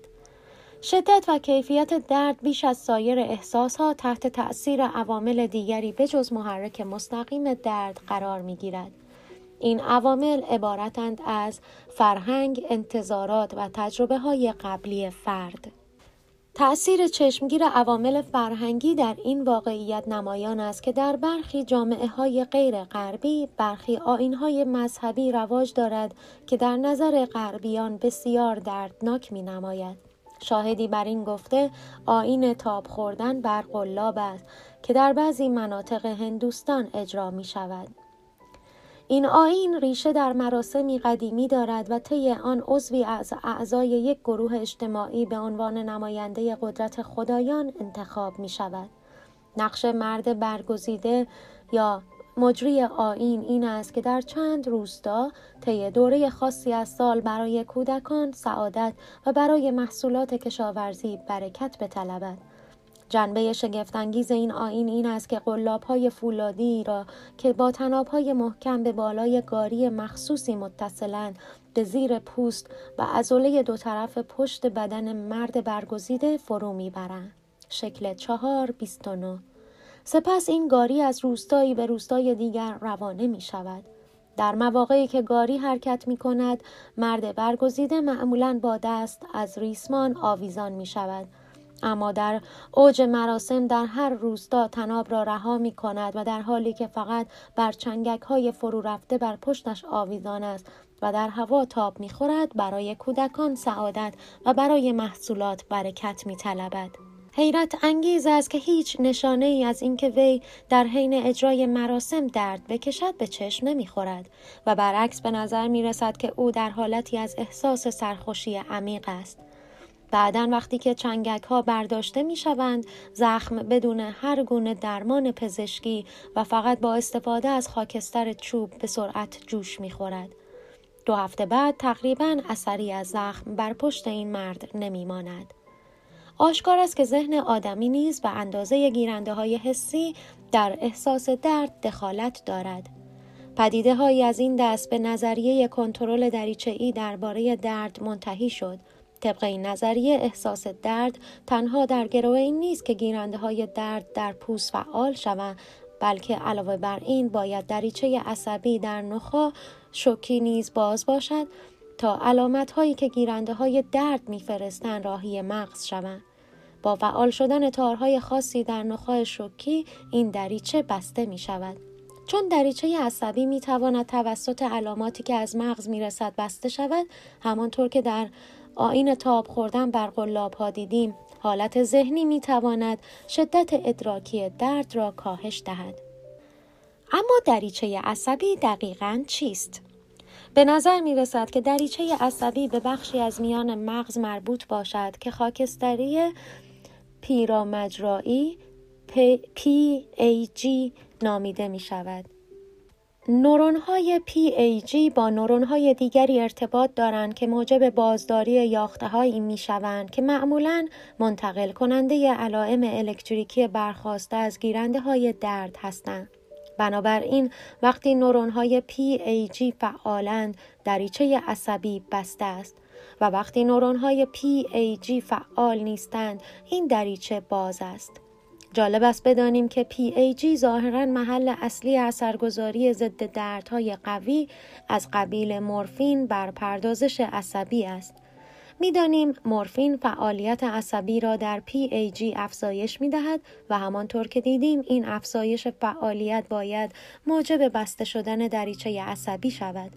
[SPEAKER 1] شدت و کیفیت درد بیش از سایر احساسها تحت تأثیر عوامل دیگری بجز محرک مستقیم درد قرار می گیرد. این عوامل عبارتند از فرهنگ، انتظارات و تجربه های قبلی فرد. تأثیر چشمگیر عوامل فرهنگی در این واقعیت نمایان است که در برخی جامعه های غیر غربی برخی آین های مذهبی رواج دارد که در نظر غربیان بسیار دردناک می نماید. شاهدی بر این گفته آین تاب خوردن بر قلاب است که در بعضی مناطق هندوستان اجرا می شود. این آین ریشه در مراسمی قدیمی دارد و طی آن عضوی از اعضای یک گروه اجتماعی به عنوان نماینده قدرت خدایان انتخاب می شود. نقش مرد برگزیده یا مجری آین این است که در چند روستا طی دوره خاصی از سال برای کودکان سعادت و برای محصولات کشاورزی برکت بطلبد جنبه شگفتانگیز این آین این است که قلاب های فولادی را که با تناب های محکم به بالای گاری مخصوصی متصلند به زیر پوست و ازوله دو طرف پشت بدن مرد برگزیده فرو می‌برند. شکل چهار بیست سپس این گاری از روستایی به روستای دیگر روانه می شود. در مواقعی که گاری حرکت می کند مرد برگزیده معمولا با دست از ریسمان آویزان می شود اما در اوج مراسم در هر روستا تناب را رها می کند و در حالی که فقط بر چنگک های فرو رفته بر پشتش آویزان است و در هوا تاب می خورد برای کودکان سعادت و برای محصولات برکت می طلبد. حیرت انگیز است که هیچ نشانه ای از اینکه وی در حین اجرای مراسم درد بکشد به چشم نمی‌خورد و برعکس به نظر می رسد که او در حالتی از احساس سرخوشی عمیق است. بعدا وقتی که چنگک ها برداشته می شوند زخم بدون هر گونه درمان پزشکی و فقط با استفاده از خاکستر چوب به سرعت جوش می خورد. دو هفته بعد تقریبا اثری از زخم بر پشت این مرد نمی ماند. آشکار است که ذهن آدمی نیز به اندازه گیرنده های حسی در احساس درد دخالت دارد. پدیده از این دست به نظریه کنترل دریچه ای درباره درد منتهی شد. طبق این نظریه احساس درد تنها در گروه این نیست که گیرنده های درد در پوست فعال شوند بلکه علاوه بر این باید دریچه عصبی در نخا شوکی نیز باز باشد تا علامت هایی که گیرنده های درد میفرستند راهی مغز شوند. با فعال شدن تارهای خاصی در نخاع شوکی این دریچه بسته می شود. چون دریچه عصبی می تواند توسط علاماتی که از مغز می رسد بسته شود همانطور که در آین تاب خوردن بر قلاب ها دیدیم حالت ذهنی می تواند شدت ادراکی درد را کاهش دهد. اما دریچه عصبی دقیقا چیست؟ به نظر می رسد که دریچه عصبی به بخشی از میان مغز مربوط باشد که خاکستری پیرامجرایی PAG نامیده می شود. نورون های PAG با نورون های دیگری ارتباط دارند که موجب بازداری یاخته هایی می شوند که معمولا منتقل کننده علائم الکتریکی برخواسته از گیرنده های درد هستند. بنابراین وقتی نورون های PAG فعالند دریچه عصبی بسته است و وقتی نورون های PAG فعال نیستند این دریچه باز است. جالب است بدانیم که PAG ظاهرا محل اصلی اثرگذاری ضد دردهای قوی از قبیل مورفین بر پردازش عصبی است. می‌دانیم مورفین فعالیت عصبی را در PAG افزایش می دهد و همانطور که دیدیم این افزایش فعالیت باید موجب بسته شدن دریچه عصبی شود.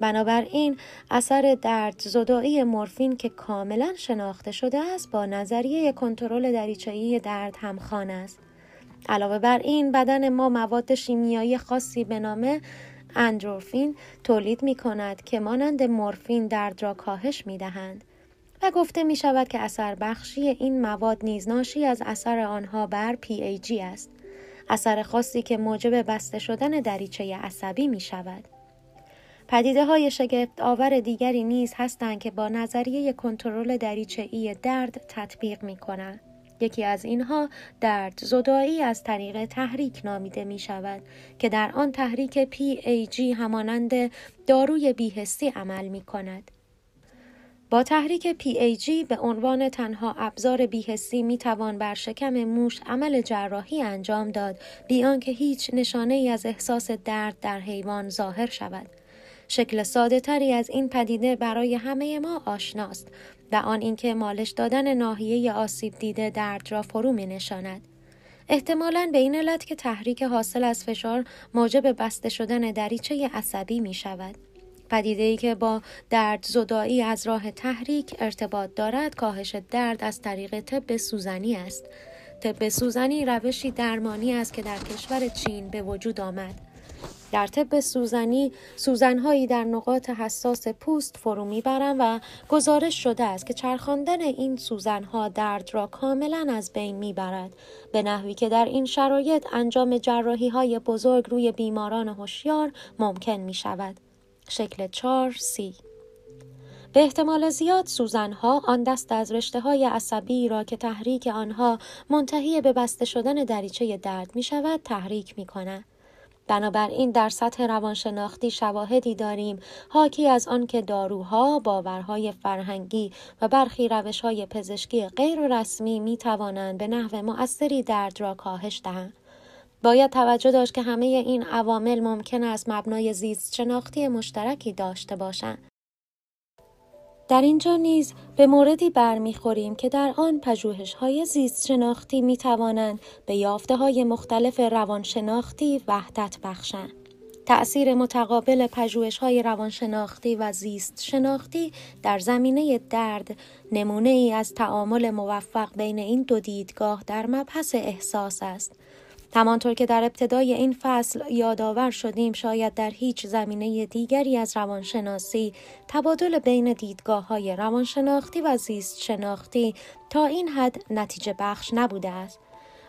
[SPEAKER 1] بنابراین اثر درد زدایی مورفین که کاملا شناخته شده است با نظریه کنترل دریچه‌ای درد همخوان است. علاوه بر این بدن ما مواد شیمیایی خاصی به نام اندروفین تولید می کند که مانند مورفین درد را کاهش می دهند. و گفته می شود که اثر بخشی این مواد نیز ناشی از اثر آنها بر PAG است. اثر خاصی که موجب بسته شدن دریچه عصبی می شود. پدیده های شگفت آور دیگری نیز هستند که با نظریه کنترل دریچه ای درد تطبیق می کنند. یکی از اینها درد زدایی از طریق تحریک نامیده می شود که در آن تحریک PAG همانند داروی بیهستی عمل می کند. با تحریک PAG به عنوان تنها ابزار بیهستی می توان بر شکم موش عمل جراحی انجام داد بیان که هیچ نشانه ای از احساس درد در حیوان ظاهر شود. شکل ساده تری از این پدیده برای همه ما آشناست و آن اینکه مالش دادن ناحیه آسیب دیده درد را فرو می نشاند. احتمالا به این علت که تحریک حاصل از فشار موجب بسته شدن دریچه عصبی می شود. پدیده ای که با درد زدایی از راه تحریک ارتباط دارد کاهش درد از طریق طب سوزنی است. طب سوزنی روشی درمانی است که در کشور چین به وجود آمد. در طب سوزنی سوزنهایی در نقاط حساس پوست فرو می‌برند و گزارش شده است که چرخاندن این سوزنها درد را کاملا از بین می‌برد به نحوی که در این شرایط انجام جراحی های بزرگ روی بیماران هوشیار ممکن می شود. شکل 4 سی به احتمال زیاد سوزنها آن دست از رشته های عصبی را که تحریک آنها منتهی به بسته شدن دریچه درد می شود تحریک می کنند. بنابراین در سطح روانشناختی شواهدی داریم حاکی از آنکه داروها، باورهای فرهنگی و برخی روشهای پزشکی غیر رسمی می توانند به نحو مؤثری درد را کاهش دهند. باید توجه داشت که همه این عوامل ممکن است مبنای زیست شناختی مشترکی داشته باشند. در اینجا نیز به موردی برمیخوریم که در آن پژوهش های زیست شناختی می توانند به یافته های مختلف روانشناختی وحدت بخشند. تأثیر متقابل پژوهش های روانشناختی و زیست شناختی در زمینه درد نمونه ای از تعامل موفق بین این دو دیدگاه در مبحث احساس است. همانطور که در ابتدای این فصل یادآور شدیم شاید در هیچ زمینه دیگری از روانشناسی تبادل بین دیدگاه های روانشناختی و زیست شناختی تا این حد نتیجه بخش نبوده است.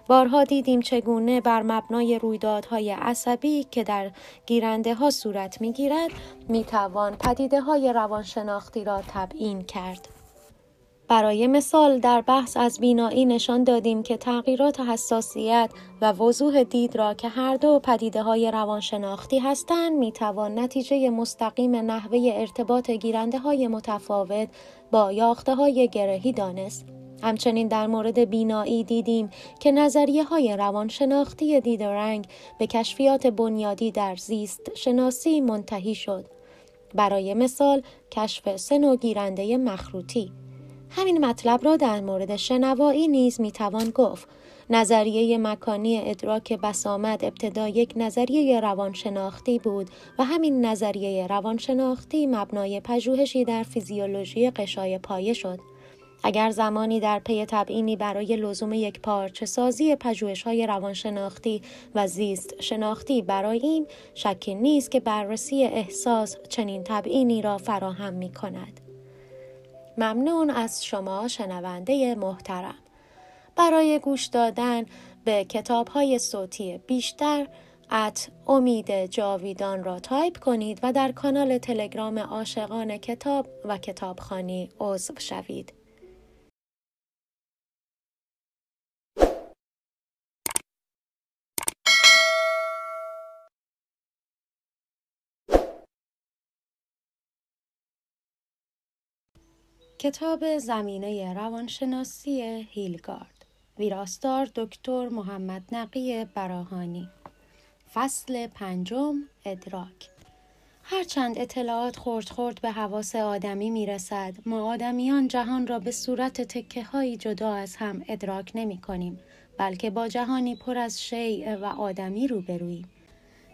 [SPEAKER 1] بارها دیدیم چگونه بر مبنای رویدادهای عصبی که در گیرنده ها صورت می گیرد می توان پدیده های روانشناختی را تبیین کرد. برای مثال در بحث از بینایی نشان دادیم که تغییرات حساسیت و وضوح دید را که هر دو پدیده های روانشناختی هستند می توان نتیجه مستقیم نحوه ارتباط گیرنده های متفاوت با یاخته های گرهی دانست. همچنین در مورد بینایی دیدیم که نظریه های روانشناختی دید و رنگ به کشفیات بنیادی در زیست شناسی منتهی شد. برای مثال کشف سه نوع گیرنده مخروطی همین مطلب را در مورد شنوایی نیز می‌توان گفت نظریه مکانی ادراک بسامد ابتدا یک نظریه روانشناختی بود و همین نظریه روانشناختی مبنای پژوهشی در فیزیولوژی قشای پایه شد اگر زمانی در پی تبیینی برای لزوم یک پارچه سازی پژوهش های روانشناختی و زیست شناختی برآییم شکی نیست که بررسی احساس چنین تبیینی را فراهم می کند. ممنون از شما شنونده محترم برای گوش دادن به کتاب های صوتی بیشتر at امید جاویدان را تایپ کنید و در کانال تلگرام عاشقان کتاب و کتابخوانی عضو شوید. کتاب زمینه روانشناسی هیلگارد. ویراستار دکتر محمد نقی براهانی. فصل پنجم ادراک. هرچند اطلاعات خورد خورد به حواس آدمی می رسد ما آدمیان جهان را به صورت تکه های جدا از هم ادراک نمی کنیم بلکه با جهانی پر از شیع و آدمی روبروییم.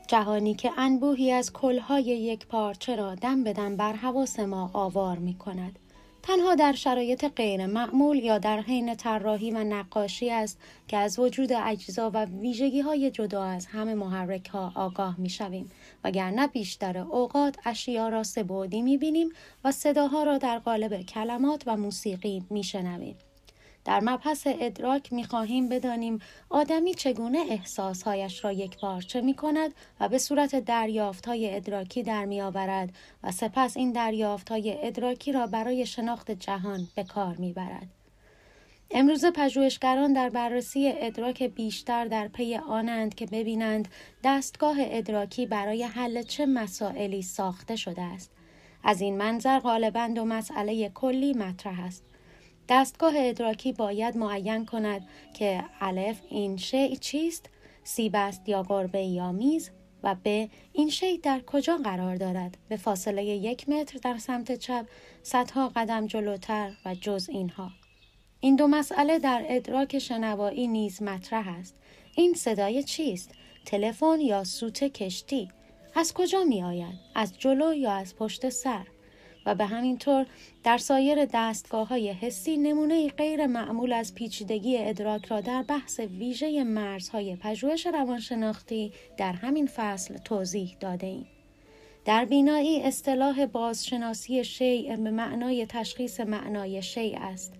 [SPEAKER 1] جهانی که انبوهی از کلهای یک پارچه را دم بدم بر حواس ما آوار می کند تنها در شرایط غیر معمول یا در حین طراحی و نقاشی است که از وجود اجزا و ویژگی های جدا از همه محرک ها آگاه می شویم وگرنه بیشتر اوقات اشیا را سبودی می بینیم و صداها را در قالب کلمات و موسیقی می شنویم. در مبحث ادراک می خواهیم بدانیم آدمی چگونه احساسهایش را یک پارچه می کند و به صورت دریافت های ادراکی در می و سپس این دریافت های ادراکی را برای شناخت جهان به کار می برد. امروز پژوهشگران در بررسی ادراک بیشتر در پی آنند که ببینند دستگاه ادراکی برای حل چه مسائلی ساخته شده است. از این منظر غالبا دو مسئله کلی مطرح است. دستگاه ادراکی باید معین کند که الف این شیء چیست سیب است یا گربه یا میز و ب این شیء در کجا قرار دارد؟ به فاصله یک متر در سمت چپ صدها قدم جلوتر و جز اینها. این دو مسئله در ادراک شنوایی نیز مطرح است. این صدای چیست؟ تلفن یا سوت کشتی؟ از کجا می آید از جلو یا از پشت سر؟ و به همین طور در سایر دستگاه های حسی نمونه غیر معمول از پیچیدگی ادراک را در بحث ویژه مرزهای پژوهش روانشناختی در همین فصل توضیح داده ایم. در بینایی اصطلاح بازشناسی شیع به معنای تشخیص معنای شیع است.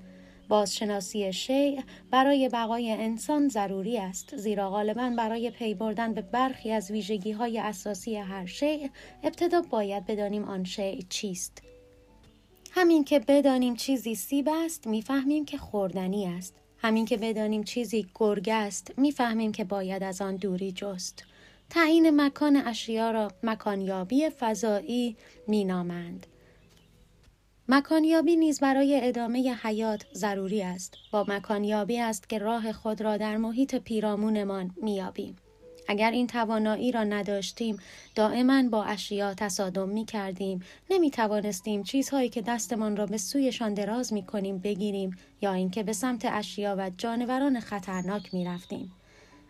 [SPEAKER 1] بازشناسی شیع برای بقای انسان ضروری است زیرا غالبا برای پی بردن به برخی از ویژگی های اساسی هر شیع ابتدا باید بدانیم آن شیع چیست همین که بدانیم چیزی سیب است می‌فهمیم که خوردنی است. همین که بدانیم چیزی گرگ است می‌فهمیم که باید از آن دوری جست. تعیین مکان اشیا را مکانیابی فضایی مینامند. مکانیابی نیز برای ادامه حیات ضروری است. با مکانیابی است که راه خود را در محیط پیرامونمان میابیم اگر این توانایی را نداشتیم دائما با اشیا تصادم می کردیم نمی توانستیم چیزهایی که دستمان را به سویشان دراز می کنیم بگیریم یا اینکه به سمت اشیا و جانوران خطرناک می رفتیم.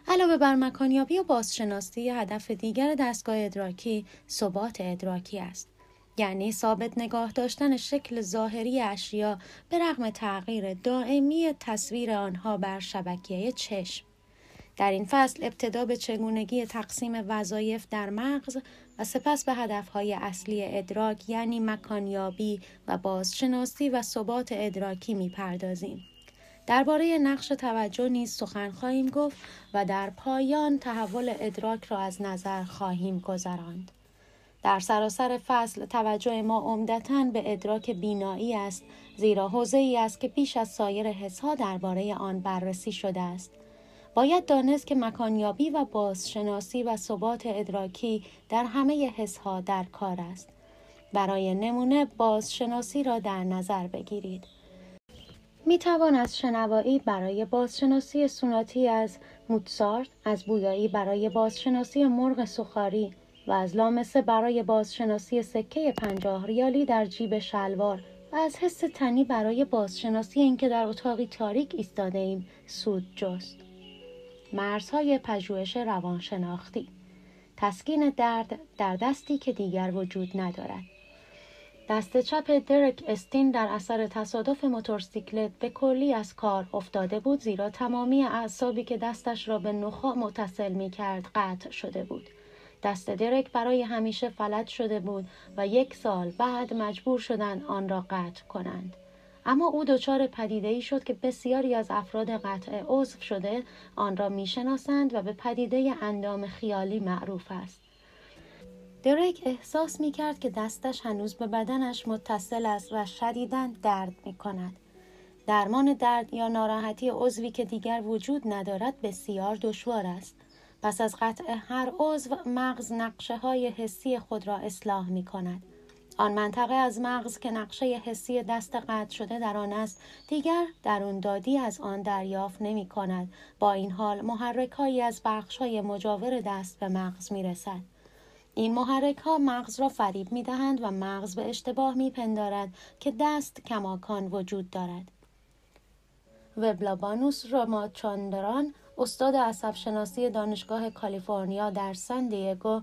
[SPEAKER 1] علاوه بر مکانیابی و بازشناسی هدف دیگر دستگاه ادراکی ثبات ادراکی است. یعنی ثابت نگاه داشتن شکل ظاهری اشیا به رغم تغییر دائمی تصویر آنها بر شبکیه چشم. در این فصل ابتدا به چگونگی تقسیم وظایف در مغز و سپس به هدفهای اصلی ادراک یعنی مکانیابی و بازشناسی و ثبات ادراکی می‌پردازیم. درباره نقش توجه نیز سخن خواهیم گفت و در پایان تحول ادراک را از نظر خواهیم گذراند. در سراسر فصل توجه ما عمدتا به ادراک بینایی است زیرا حوزه ای است که بیش از سایر حسها درباره آن بررسی شده است. باید دانست که مکانیابی و بازشناسی و ثبات ادراکی در همه حسها در کار است. برای نمونه بازشناسی را در نظر بگیرید. می توان از شنوایی برای بازشناسی سوناتی از موتسارت، از بویایی برای بازشناسی مرغ سخاری و از لامسه برای بازشناسی سکه پنجاه ریالی در جیب شلوار و از حس تنی برای بازشناسی اینکه در اتاقی تاریک ایستاده ایم سود جست. مرزهای پژوهش روانشناختی تسکین درد در دستی که دیگر وجود ندارد دست چپ درک استین در اثر تصادف موتورسیکلت به کلی از کار افتاده بود زیرا تمامی اعصابی که دستش را به نخا متصل می کرد قطع شده بود. دست درک برای همیشه فلج شده بود و یک سال بعد مجبور شدند آن را قطع کنند. اما او دچار پدیده ای شد که بسیاری از افراد قطع عضو شده آن را می‌شناسند و به پدیده اندام خیالی معروف است. دریک احساس می کرد که دستش هنوز به بدنش متصل است و شدیداً درد می کند. درمان درد یا ناراحتی عضوی که دیگر وجود ندارد بسیار دشوار است. پس از قطع هر عضو مغز نقشه های حسی خود را اصلاح می کند. آن منطقه از مغز که نقشه حسی دست قطع شده در آن است. دیگر درون دادی از آن دریافت نمی کند. با این حال محرک هایی از بخش های مجاور دست به مغز می رسد. این محرک ها مغز را فریب می دهند و مغز به اشتباه می پندارد که دست کماکان وجود دارد. وبلابانوس راماچاندران استاد عصب شناسی دانشگاه کالیفرنیا در سن دیگو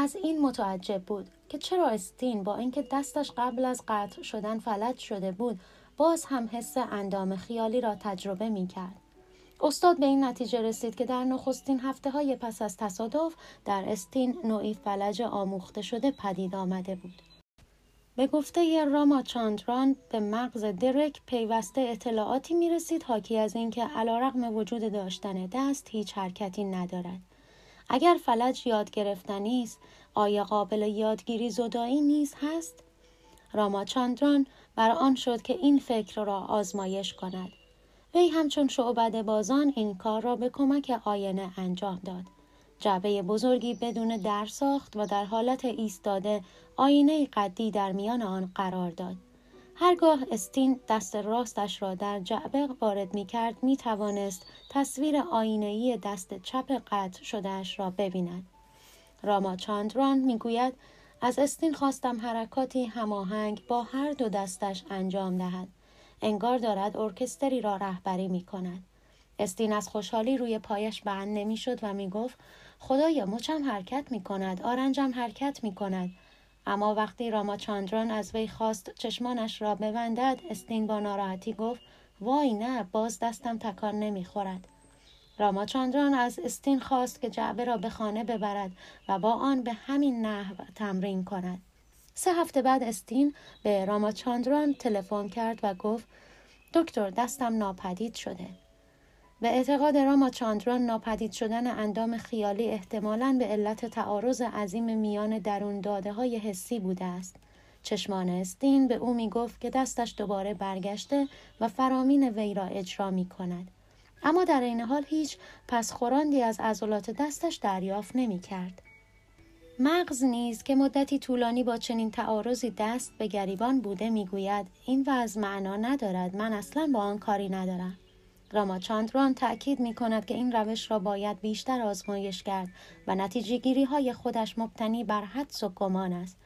[SPEAKER 1] از این متعجب بود که چرا استین با اینکه دستش قبل از قطع شدن فلج شده بود باز هم حس اندام خیالی را تجربه می کرد. استاد به این نتیجه رسید که در نخستین هفته های پس از تصادف در استین نوعی فلج آموخته شده پدید آمده بود. به گفته راما چاندران به مغز درک پیوسته اطلاعاتی می رسید حاکی از اینکه علیرغم وجود داشتن دست هیچ حرکتی ندارد. اگر فلج یاد گرفتنی است آیا قابل یادگیری زدایی نیز هست؟ راماچاندران بر آن شد که این فکر را آزمایش کند. وی همچون شعبد بازان این کار را به کمک آینه انجام داد. جعبه بزرگی بدون در ساخت و در حالت ایستاده آینه قدی در میان آن قرار داد. هرگاه استین دست راستش را در جعبه وارد می کرد می توانست تصویر آینه‌ای دست چپ قطع شدهش را ببیند. راما چاندران می گوید از استین خواستم حرکاتی هماهنگ با هر دو دستش انجام دهد. انگار دارد ارکستری را رهبری می کند. استین از خوشحالی روی پایش بند نمی شد و می گفت خدایا مچم حرکت می کند آرنجم حرکت می کند اما وقتی راما چاندران از وی خواست چشمانش را ببندد استین با ناراحتی گفت وای نه باز دستم تکان نمی‌خورد. راما چاندران از استین خواست که جعبه را به خانه ببرد و با آن به همین نحو تمرین کند. سه هفته بعد استین به راما چاندران تلفن کرد و گفت دکتر دستم ناپدید شده. به اعتقاد راما چاندران ناپدید شدن اندام خیالی احتمالاً به علت تعارض عظیم میان درون داده های حسی بوده است. چشمان استین به او می گفت که دستش دوباره برگشته و فرامین وی را اجرا می کند. اما در این حال هیچ پس خوراندی از عضلات دستش دریافت نمی کرد. مغز نیز که مدتی طولانی با چنین تعارضی دست به گریبان بوده می‌گوید این وضع معنا ندارد من اصلا با آن کاری ندارم راماچاندران تأکید می کند که این روش را باید بیشتر آزمایش کرد و نتیجه گیری های خودش مبتنی بر حدس و گمان است.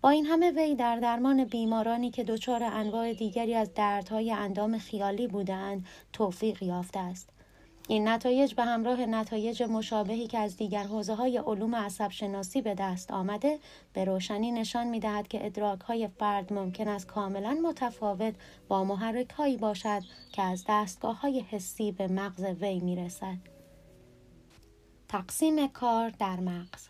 [SPEAKER 1] با این همه وی در درمان بیمارانی که دچار انواع دیگری از دردهای اندام خیالی بودند توفیق یافته است. این نتایج به همراه نتایج مشابهی که از دیگر حوزه های علوم عصب شناسی به دست آمده به روشنی نشان می دهد که ادراک های فرد ممکن است کاملا متفاوت با محرک هایی باشد که از دستگاه های حسی به مغز وی می رسد. تقسیم کار در مغز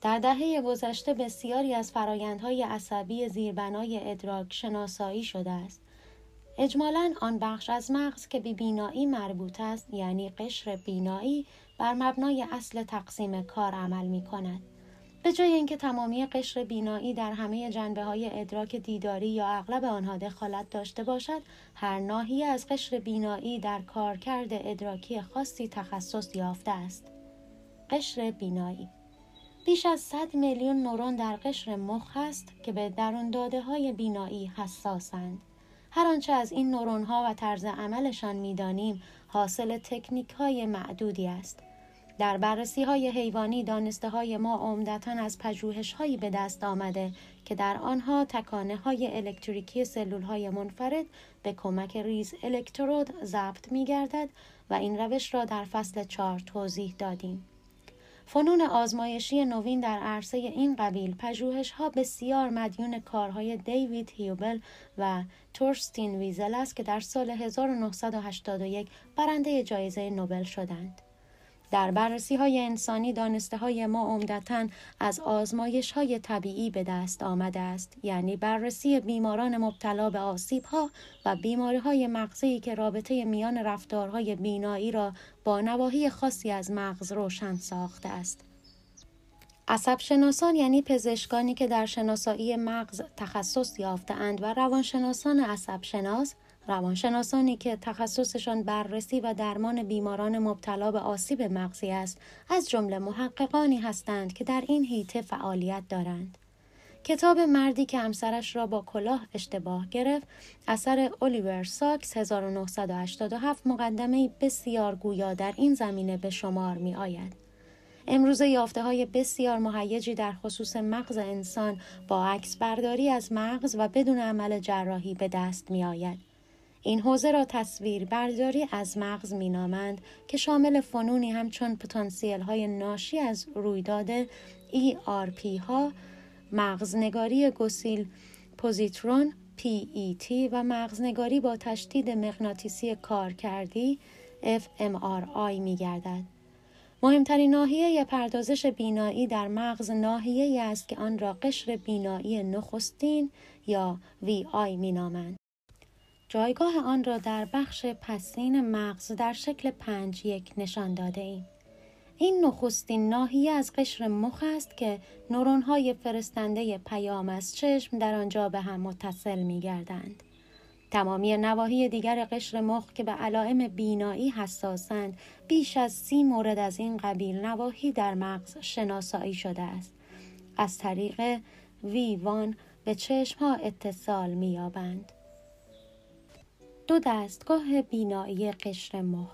[SPEAKER 1] در دهه گذشته بسیاری از فرایندهای عصبی زیربنای ادراک شناسایی شده است اجمالا آن بخش از مغز که به بینایی مربوط است یعنی قشر بینایی بر مبنای اصل تقسیم کار عمل می کند. به جای اینکه تمامی قشر بینایی در همه جنبه های ادراک دیداری یا اغلب آنها دخالت داشته باشد هر ناحیه از قشر بینایی در کارکرد ادراکی خاصی تخصص یافته است. قشر بینایی. بیش از 100 میلیون نورون در قشر مخ است که به درون داده های بینایی حساسند. هر آنچه از این نورون ها و طرز عملشان می‌دانیم حاصل تکنیک های معدودی است. در بررسی های حیوانی دانسته های ما عمدتا از پژوهش هایی به دست آمده که در آنها تکانه های الکتریکی سلول های منفرد به کمک ریز الکترود ضبط می گردد و این روش را در فصل چهار توضیح دادیم. فنون آزمایشی نوین در عرصه این قبیل پژوهش ها بسیار مدیون کارهای دیوید هیوبل و تورستین ویزل است که در سال 1981 برنده جایزه نوبل شدند. در بررسی های انسانی دانسته های ما عمدتا از آزمایش های طبیعی به دست آمده است. یعنی بررسی بیماران مبتلا به آسیب ها و بیماری های مغزی که رابطه میان رفتارهای بینایی را با نواحی خاصی از مغز روشن ساخته است. عصب شناسان یعنی پزشکانی که در شناسایی مغز تخصص یافتهاند و روانشناسان عصب شناس روانشناسانی که تخصصشان بررسی و درمان بیماران مبتلا به آسیب مغزی است از جمله محققانی هستند که در این هیته فعالیت دارند کتاب مردی که همسرش را با کلاه اشتباه گرفت اثر الیور ساکس 1987 مقدمه بسیار گویا در این زمینه به شمار می آید. امروز یافته های بسیار مهیجی در خصوص مغز انسان با عکس برداری از مغز و بدون عمل جراحی به دست می آید. این حوزه را تصویر برداری از مغز مینامند که شامل فنونی همچون پتانسیل های ناشی از رویداد ERP ها، مغزنگاری گسیل پوزیترون PET و مغزنگاری با تشدید مغناطیسی کارکردی fMRI می گردد. مهمترین ناحیه پردازش بینایی در مغز ناحیه است که آن را قشر بینایی نخستین یا VI می نامند. جایگاه آن را در بخش پسین مغز در شکل پنج یک نشان داده ایم. این نخستین ناحیه از قشر مخ است که نورون های فرستنده پیام از چشم در آنجا به هم متصل می گردند. تمامی نواحی دیگر قشر مخ که به علائم بینایی حساسند بیش از سی مورد از این قبیل نواحی در مغز شناسایی شده است. از طریق ویوان به چشم ها اتصال می یابند. دو دستگاه بینایی قشر مخ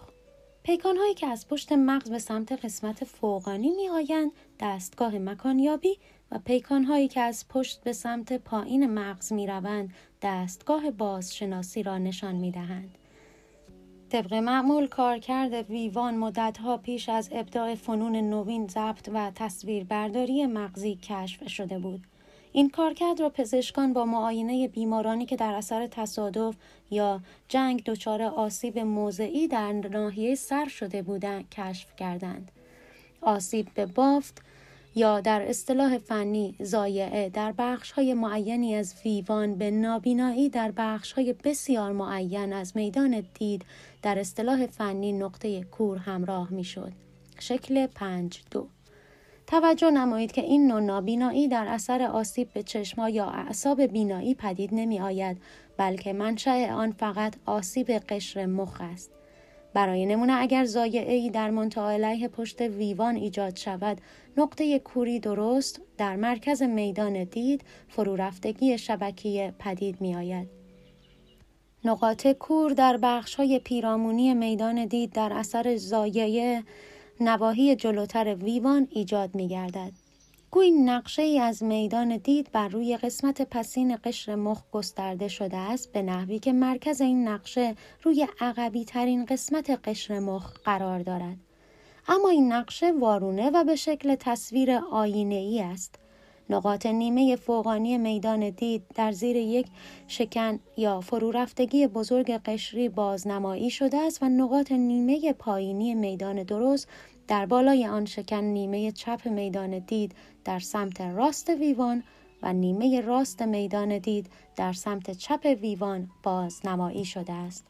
[SPEAKER 1] پیکانهایی که از پشت مغز به سمت قسمت فوقانی می آیند دستگاه مکانیابی و پیکانهایی که از پشت به سمت پایین مغز می روند دستگاه بازشناسی را نشان می دهند. طبق معمول کارکرد ویوان مدتها پیش از ابداع فنون نوین ضبط و تصویربرداری مغزی کشف شده بود. این کارکرد را پزشکان با معاینه بیمارانی که در اثر تصادف یا جنگ دچار آسیب موضعی در ناحیه سر شده بودند کشف کردند. آسیب به بافت یا در اصطلاح فنی زایعه در بخش های معینی از ویوان به نابینایی در بخش های بسیار معین از میدان دید در اصطلاح فنی نقطه کور همراه می شد. شکل پنج دو توجه نمایید که این نوع نابینایی در اثر آسیب به چشما یا اعصاب بینایی پدید نمی آید بلکه منشأ آن فقط آسیب قشر مخ است. برای نمونه اگر زایعه ای در منتها علیه پشت ویوان ایجاد شود نقطه کوری درست در مرکز میدان دید فرو رفتگی شبکیه پدید می آید. نقاط کور در بخش های پیرامونی میدان دید در اثر زایعه نواحی جلوتر ویوان ایجاد می گردد. گویی نقشه ای از میدان دید بر روی قسمت پسین قشر مخ گسترده شده است به نحوی که مرکز این نقشه روی عقبی ترین قسمت قشر مخ قرار دارد. اما این نقشه وارونه و به شکل تصویر آینه ای است. نقاط نیمه فوقانی میدان دید در زیر یک شکن یا فرو رفتگی بزرگ قشری بازنمایی شده است و نقاط نیمه پایینی میدان درست در بالای آن شکن نیمه چپ میدان دید در سمت راست ویوان و نیمه راست میدان دید در سمت چپ ویوان بازنمایی شده است.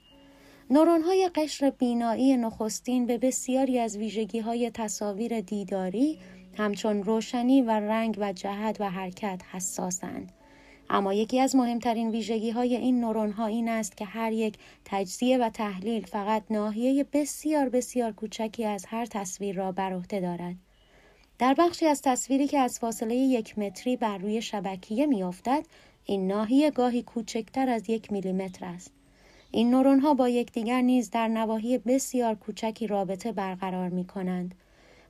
[SPEAKER 1] نورون های قشر بینایی نخستین به بسیاری از ویژگی های تصاویر دیداری همچون روشنی و رنگ و جهت و حرکت حساسند. اما یکی از مهمترین ویژگی های این نورون ها این است که هر یک تجزیه و تحلیل فقط ناحیه بسیار بسیار کوچکی از هر تصویر را بر عهده دارد. در بخشی از تصویری که از فاصله یک متری بر روی شبکیه میافتد این ناحیه گاهی کوچکتر از یک میلیمتر است. این نورون ها با یکدیگر نیز در نواحی بسیار کوچکی رابطه برقرار می کنند.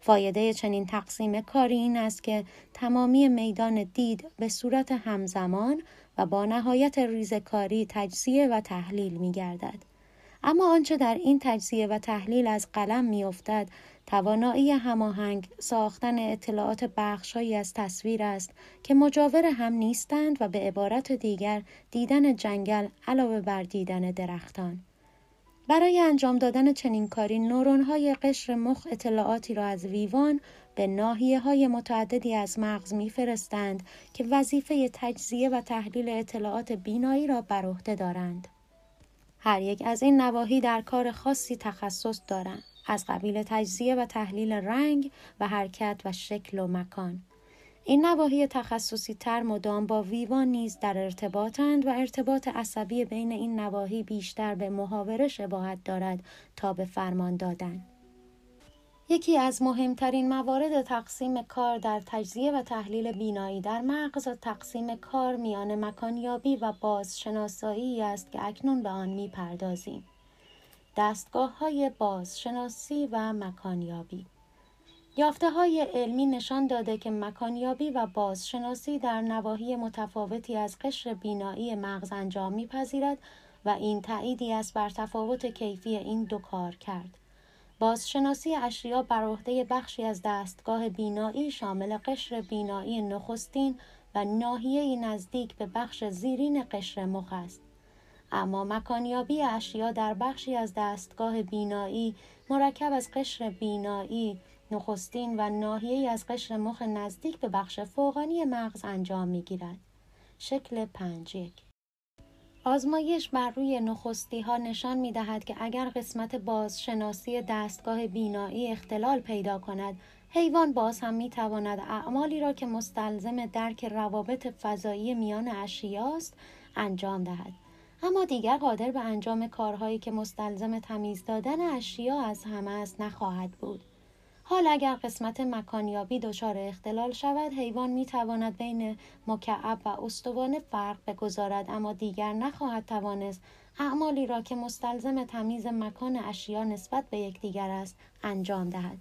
[SPEAKER 1] فایده چنین تقسیم کاری این است که تمامی میدان دید به صورت همزمان و با نهایت ریزکاری تجزیه و تحلیل می گردد. اما آنچه در این تجزیه و تحلیل از قلم می افتد توانایی هماهنگ ساختن اطلاعات بخشهایی از تصویر است که مجاور هم نیستند و به عبارت دیگر دیدن جنگل علاوه بر دیدن درختان برای انجام دادن چنین کاری نورون های قشر مخ اطلاعاتی را از ویوان به ناحیه های متعددی از مغز میفرستند که وظیفه تجزیه و تحلیل اطلاعات بینایی را بر عهده دارند. هر یک از این نواحی در کار خاصی تخصص دارند از قبیل تجزیه و تحلیل رنگ و حرکت و شکل و مکان. این نواحی تخصصی تر مدام با ویوان نیز در ارتباطند و ارتباط عصبی بین این نواحی بیشتر به محاوره شباهت دارد تا به فرمان دادن. یکی از مهمترین موارد تقسیم کار در تجزیه و تحلیل بینایی در مغز تقسیم کار میان مکانیابی و بازشناسایی است که اکنون به آن می‌پردازیم. دستگاه های بازشناسی و مکانیابی یافته های علمی نشان داده که مکانیابی و بازشناسی در نواحی متفاوتی از قشر بینایی مغز انجام میپذیرد و این تأییدی است بر تفاوت کیفی این دو کار کرد. بازشناسی اشیا بر عهده بخشی از دستگاه بینایی شامل قشر بینایی نخستین و ناحیه نزدیک به بخش زیرین قشر مخ است. اما مکانیابی اشیا در بخشی از دستگاه بینایی مرکب از قشر بینایی نخستین و ناحیه از قشر مخ نزدیک به بخش فوقانی مغز انجام می گیرد. شکل پنج یک. آزمایش بر روی نخستی ها نشان می دهد که اگر قسمت بازشناسی دستگاه بینایی اختلال پیدا کند حیوان باز هم می تواند اعمالی را که مستلزم درک روابط فضایی میان اشیاست انجام دهد. اما دیگر قادر به انجام کارهایی که مستلزم تمیز دادن اشیا از همه است نخواهد بود. حال اگر قسمت مکانیابی دچار اختلال شود حیوان می تواند بین مکعب و استوانه فرق بگذارد اما دیگر نخواهد توانست اعمالی را که مستلزم تمیز مکان اشیا نسبت به یکدیگر است انجام دهد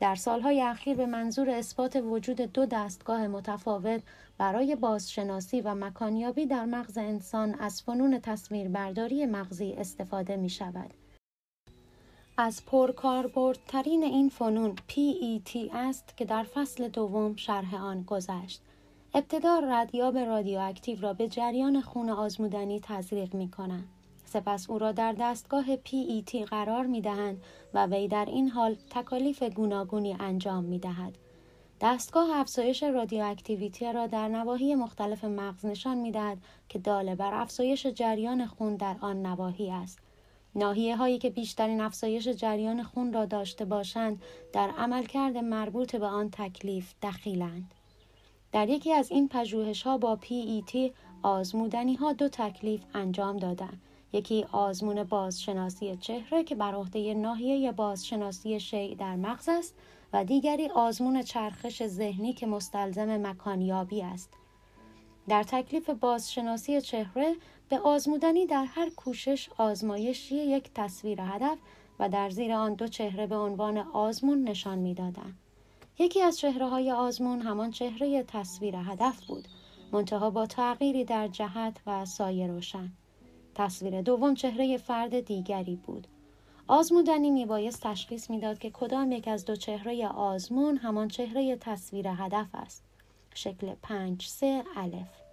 [SPEAKER 1] در سالهای اخیر به منظور اثبات وجود دو دستگاه متفاوت برای بازشناسی و مکانیابی در مغز انسان از فنون تصویربرداری مغزی استفاده می شود. از پرکاربردترین این فنون PET است که در فصل دوم شرح آن گذشت. ابتدا ردیاب رادیواکتیو را به جریان خون آزمودنی تزریق می کنند. سپس او را در دستگاه PET قرار می دهند و وی در این حال تکالیف گوناگونی انجام می دهد. دستگاه افزایش رادیواکتیویتی را در نواحی مختلف مغز نشان می دهد که داله بر افزایش جریان خون در آن نواحی است. ناحیه هایی که بیشترین افزایش جریان خون را داشته باشند در عملکرد مربوط به آن تکلیف دخیلند. در یکی از این پژوهش ها با PET آزمودنی ها دو تکلیف انجام دادند. یکی آزمون بازشناسی چهره که بر عهده ناحیه بازشناسی شیع در مغز است و دیگری آزمون چرخش ذهنی که مستلزم مکانیابی است. در تکلیف بازشناسی چهره به آزمودنی در هر کوشش آزمایشی یک تصویر هدف و در زیر آن دو چهره به عنوان آزمون نشان می‌دادند. یکی از چهره های آزمون همان چهره تصویر هدف بود منتها با تغییری در جهت و سایه روشن. تصویر دوم چهره فرد دیگری بود. آزمودنی میبایست تشخیص می‌داد که کدام یک از دو چهره آزمون همان چهره تصویر هدف است. شکل پنج سه الف.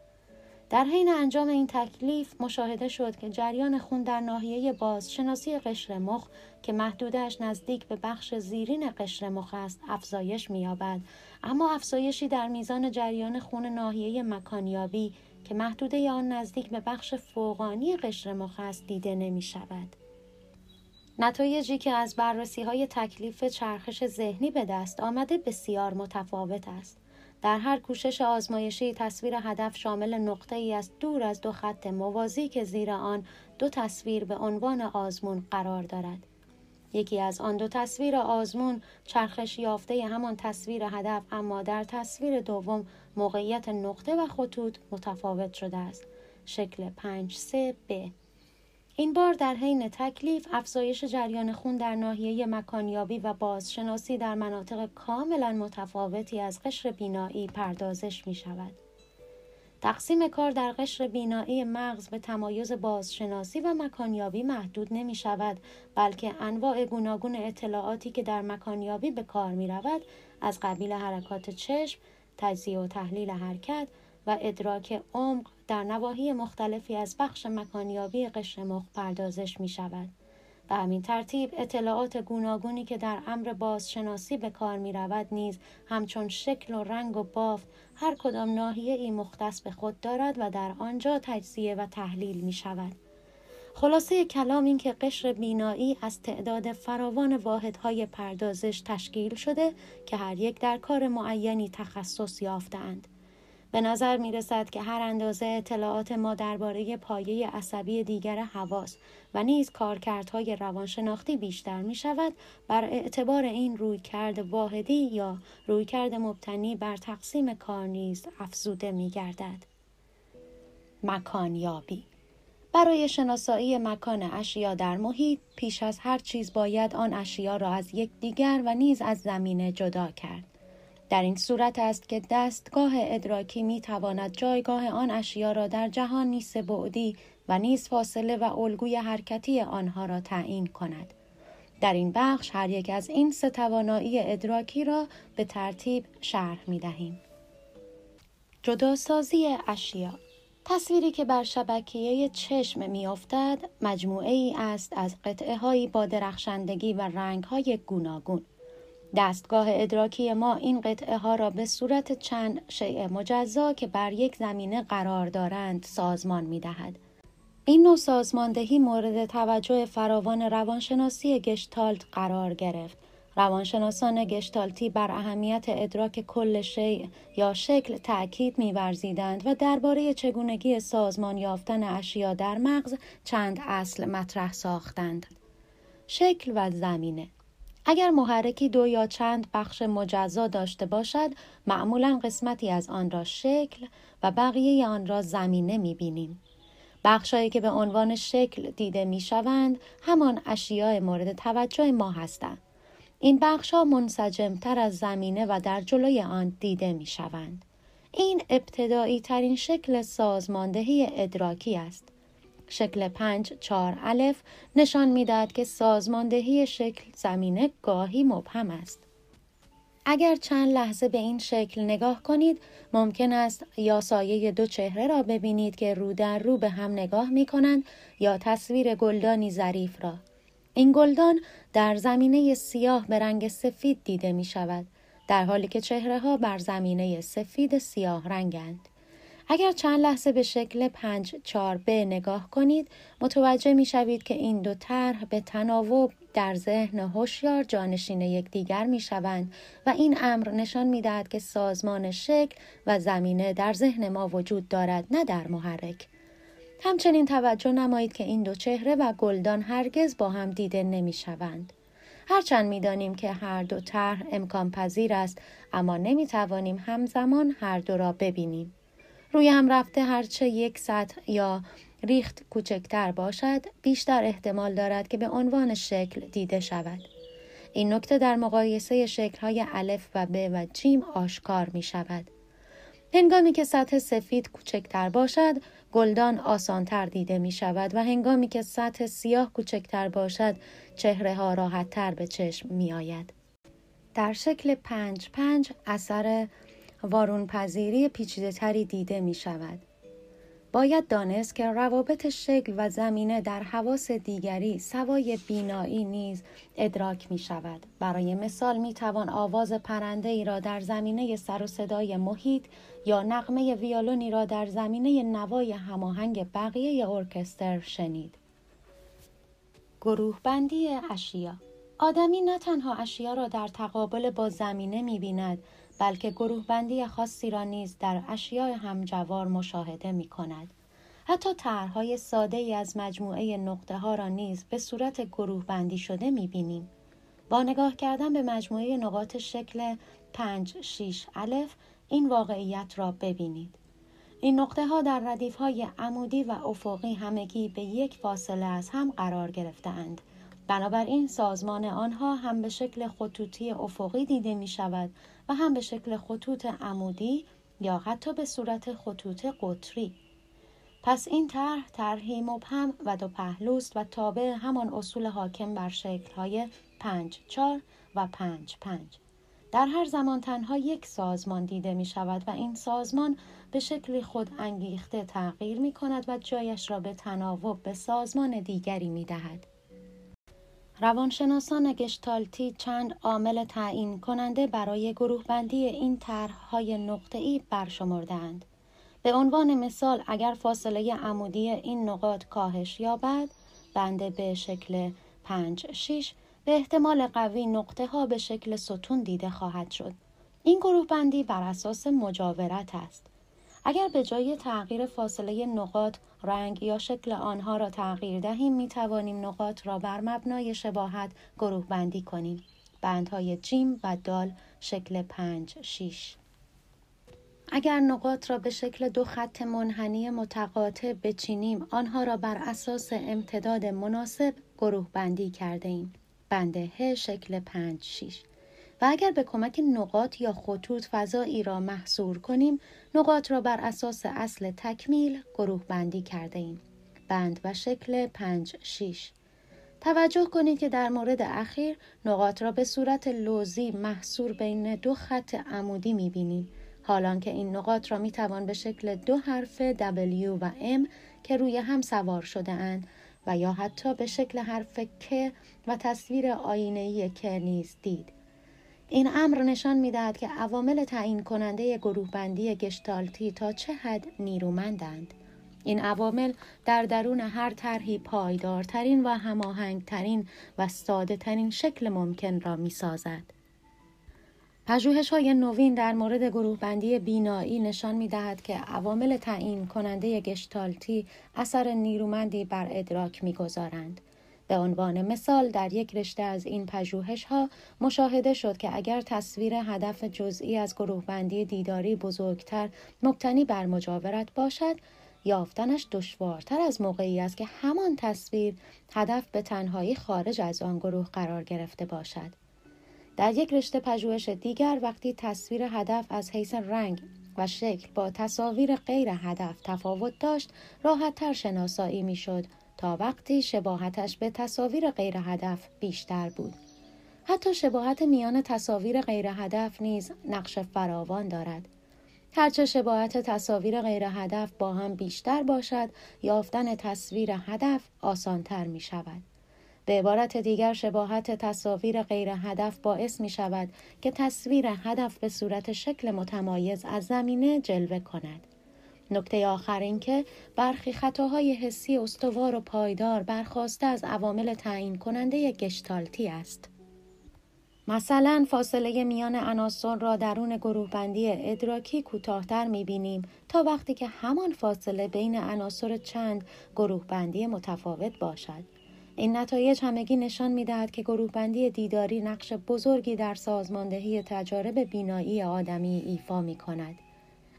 [SPEAKER 1] در حین انجام این تکلیف مشاهده شد که جریان خون در ناحیه بازشناسی قشر مخ که محدودش نزدیک به بخش زیرین قشر مخ است افزایش می‌یابد اما افزایشی در میزان جریان خون ناحیه مکانیابی که محدوده آن نزدیک به بخش فوقانی قشر مخ است دیده نمی شود. نتایجی که از بررسی های تکلیف چرخش ذهنی به دست آمده بسیار متفاوت است. در هر کوشش آزمایشی تصویر هدف شامل نقطه ای است دور از دو خط موازی که زیر آن دو تصویر به عنوان آزمون قرار دارد. یکی از آن دو تصویر آزمون چرخش یافته همان تصویر هدف اما در تصویر دوم موقعیت نقطه و خطوط متفاوت شده است. شکل 5 3 ب این بار در حین تکلیف افزایش جریان خون در ناحیه مکانیابی و بازشناسی در مناطق کاملا متفاوتی از قشر بینایی پردازش می شود. تقسیم کار در قشر بینایی مغز به تمایز بازشناسی و مکانیابی محدود نمی شود بلکه انواع گوناگون اطلاعاتی که در مکانیابی به کار می رود از قبیل حرکات چشم، تجزیه و تحلیل حرکت و ادراک عمق در نواحی مختلفی از بخش مکانیابی قشر مخ پردازش می شود. به همین ترتیب اطلاعات گوناگونی که در امر بازشناسی به کار می رود نیز همچون شکل و رنگ و بافت هر کدام ناحیه ای مختص به خود دارد و در آنجا تجزیه و تحلیل می شود. خلاصه کلام این که قشر بینایی از تعداد فراوان واحدهای پردازش تشکیل شده که هر یک در کار معینی تخصص یافتهاند. به نظر می رسد که هر اندازه اطلاعات ما درباره پایه عصبی دیگر حواس و نیز کارکردهای روانشناختی بیشتر می شود بر اعتبار این رویکرد واحدی یا رویکرد مبتنی بر تقسیم کار نیز افزوده می گردد. مکانیابی برای شناسایی مکان اشیا در محیط پیش از هر چیز باید آن اشیا را از یکدیگر و نیز از زمینه جدا کرد. در این صورت است که دستگاه ادراکی می تواند جایگاه آن اشیا را در جهان نیست بعدی و نیز فاصله و الگوی حرکتی آنها را تعیین کند. در این بخش هر یک از این سه توانایی ادراکی را به ترتیب شرح می دهیم. جداسازی اشیا تصویری که بر شبکیه چشم میافتد مجموعه ای است از قطعه هایی با درخشندگی و رنگ های گوناگون. دستگاه ادراکی ما این قطعه ها را به صورت چند شیء مجزا که بر یک زمینه قرار دارند سازمان می دهد. این نوع سازماندهی مورد توجه فراوان روانشناسی گشتالت قرار گرفت. روانشناسان گشتالتی بر اهمیت ادراک کل شیء یا شکل تأکید می‌ورزیدند و درباره چگونگی سازمان یافتن اشیا در مغز چند اصل مطرح ساختند. شکل و زمینه اگر محرکی دو یا چند بخش مجزا داشته باشد معمولا قسمتی از آن را شکل و بقیه آن را زمینه می بینیم. بخشهایی که به عنوان شکل دیده می شوند همان اشیاء مورد توجه ما هستند. این بخش ها منسجم تر از زمینه و در جلوی آن دیده می شوند. این ابتدایی ترین شکل سازماندهی ادراکی است. شکل پنج چار الف نشان می‌دهد که سازماندهی شکل زمینه گاهی مبهم است. اگر چند لحظه به این شکل نگاه کنید ممکن است یا سایه دو چهره را ببینید که رو در رو به هم نگاه می کنند یا تصویر گلدانی ظریف را. این گلدان در زمینه سیاه به رنگ سفید دیده می شود در حالی که چهره ها بر زمینه سفید سیاه رنگند. اگر چند لحظه به شکل پنج چار ب نگاه کنید متوجه می شوید که این دو طرح به تناوب در ذهن هوشیار جانشین یکدیگر می شوند و این امر نشان می دهد که سازمان شکل و زمینه در ذهن ما وجود دارد نه در محرک. همچنین توجه نمایید که این دو چهره و گلدان هرگز با هم دیده نمی شوند. هرچند می‌دانیم که هر دو طرح امکان پذیر است اما نمی توانیم همزمان هر دو را ببینیم. روی هم رفته هرچه یک سطح یا ریخت کوچکتر باشد بیشتر احتمال دارد که به عنوان شکل دیده شود. این نکته در مقایسه شکلهای الف و ب و جیم آشکار می شود. هنگامی که سطح سفید کوچکتر باشد گلدان آسانتر دیده می شود و هنگامی که سطح سیاه کوچکتر باشد چهره ها راحت تر به چشم می آید. در شکل پنج پنج اثر وارون پذیری پیچیده تری دیده می شود. باید دانست که روابط شکل و زمینه در حواس دیگری سوای بینایی نیز ادراک می شود. برای مثال می توان آواز پرنده ای را در زمینه سر و صدای محیط یا نقمه ویالونی را در زمینه نوای هماهنگ بقیه ارکستر شنید. گروه بندی اشیا آدمی نه تنها اشیا را در تقابل با زمینه می بیند بلکه گروه بندی خاصی را نیز در اشیاء همجوار مشاهده می کند. حتی طرحهای ساده ای از مجموعه نقطه ها را نیز به صورت گروه بندی شده می بینیم. با نگاه کردن به مجموعه نقاط شکل 5 6 الف این واقعیت را ببینید. این نقطه ها در ردیف های عمودی و افقی همگی به یک فاصله از هم قرار گرفتهاند. بنابراین سازمان آنها هم به شکل خطوطی افقی دیده می شود و هم به شکل خطوط عمودی یا حتی به صورت خطوط قطری. پس این طرح طرحی مبهم و دو پهلوست و تابع همان اصول حاکم بر شکلهای پنج چار و پنج پنج. در هر زمان تنها یک سازمان دیده می شود و این سازمان به شکلی خود انگیخته تغییر می کند و جایش را به تناوب به سازمان دیگری می دهد. روانشناسان گشتالتی چند عامل تعیین کننده برای گروه بندی این طرحهای نقطه‌ای برشمردند. به عنوان مثال اگر فاصله عمودی این نقاط کاهش یابد بنده به شکل 5 6 به احتمال قوی نقطه ها به شکل ستون دیده خواهد شد. این گروه بندی بر اساس مجاورت است. اگر به جای تغییر فاصله نقاط رنگ یا شکل آنها را تغییر دهیم می توانیم نقاط را بر مبنای شباهت گروه بندی کنیم. بندهای جیم و دال شکل 5 6 اگر نقاط را به شکل دو خط منحنی متقاطع بچینیم آنها را بر اساس امتداد مناسب گروه بندی کرده ایم. بند ه شکل 5 6 و اگر به کمک نقاط یا خطوط فضایی را محصور کنیم نقاط را بر اساس اصل تکمیل گروه بندی کرده ایم. بند و شکل 5 6 توجه کنید که در مورد اخیر نقاط را به صورت لوزی محصور بین دو خط عمودی می بینیم حالان که این نقاط را می توان به شکل دو حرف W و M که روی هم سوار شده اند و یا حتی به شکل حرف ک و تصویر آینه‌ای ک نیز دید. این امر نشان می دهد که عوامل تعیین کننده گروه بندی گشتالتی تا چه حد نیرومندند. این عوامل در درون هر طرحی پایدارترین و هماهنگترین و ساده ترین شکل ممکن را می سازد. پژوهش های نوین در مورد گروه بندی بینایی نشان می دهد که عوامل تعیین کننده گشتالتی اثر نیرومندی بر ادراک می گذارند. به عنوان مثال در یک رشته از این پژوهش ها مشاهده شد که اگر تصویر هدف جزئی از گروه بندی دیداری بزرگتر مبتنی بر مجاورت باشد یافتنش دشوارتر از موقعی است که همان تصویر هدف به تنهایی خارج از آن گروه قرار گرفته باشد. در یک رشته پژوهش دیگر وقتی تصویر هدف از حیث رنگ و شکل با تصاویر غیر هدف تفاوت داشت راحت تر شناسایی می شد تا وقتی شباهتش به تصاویر غیر هدف بیشتر بود. حتی شباهت میان تصاویر غیر هدف نیز نقش فراوان دارد. هرچه شباهت تصاویر غیر هدف با هم بیشتر باشد، یافتن تصویر هدف آسانتر می شود. به عبارت دیگر شباهت تصاویر غیر هدف باعث می شود که تصویر هدف به صورت شکل متمایز از زمینه جلوه کند. نکته آخر این که برخی خطاهای حسی استوار و پایدار برخواسته از عوامل تعیین کننده گشتالتی است. مثلا فاصله میان عناصر را درون گروه بندی ادراکی کوتاهتر می‌بینیم تا وقتی که همان فاصله بین عناصر چند گروه بندی متفاوت باشد. این نتایج همگی نشان می‌دهد که گروه بندی دیداری نقش بزرگی در سازماندهی تجارب بینایی آدمی ایفا می کند.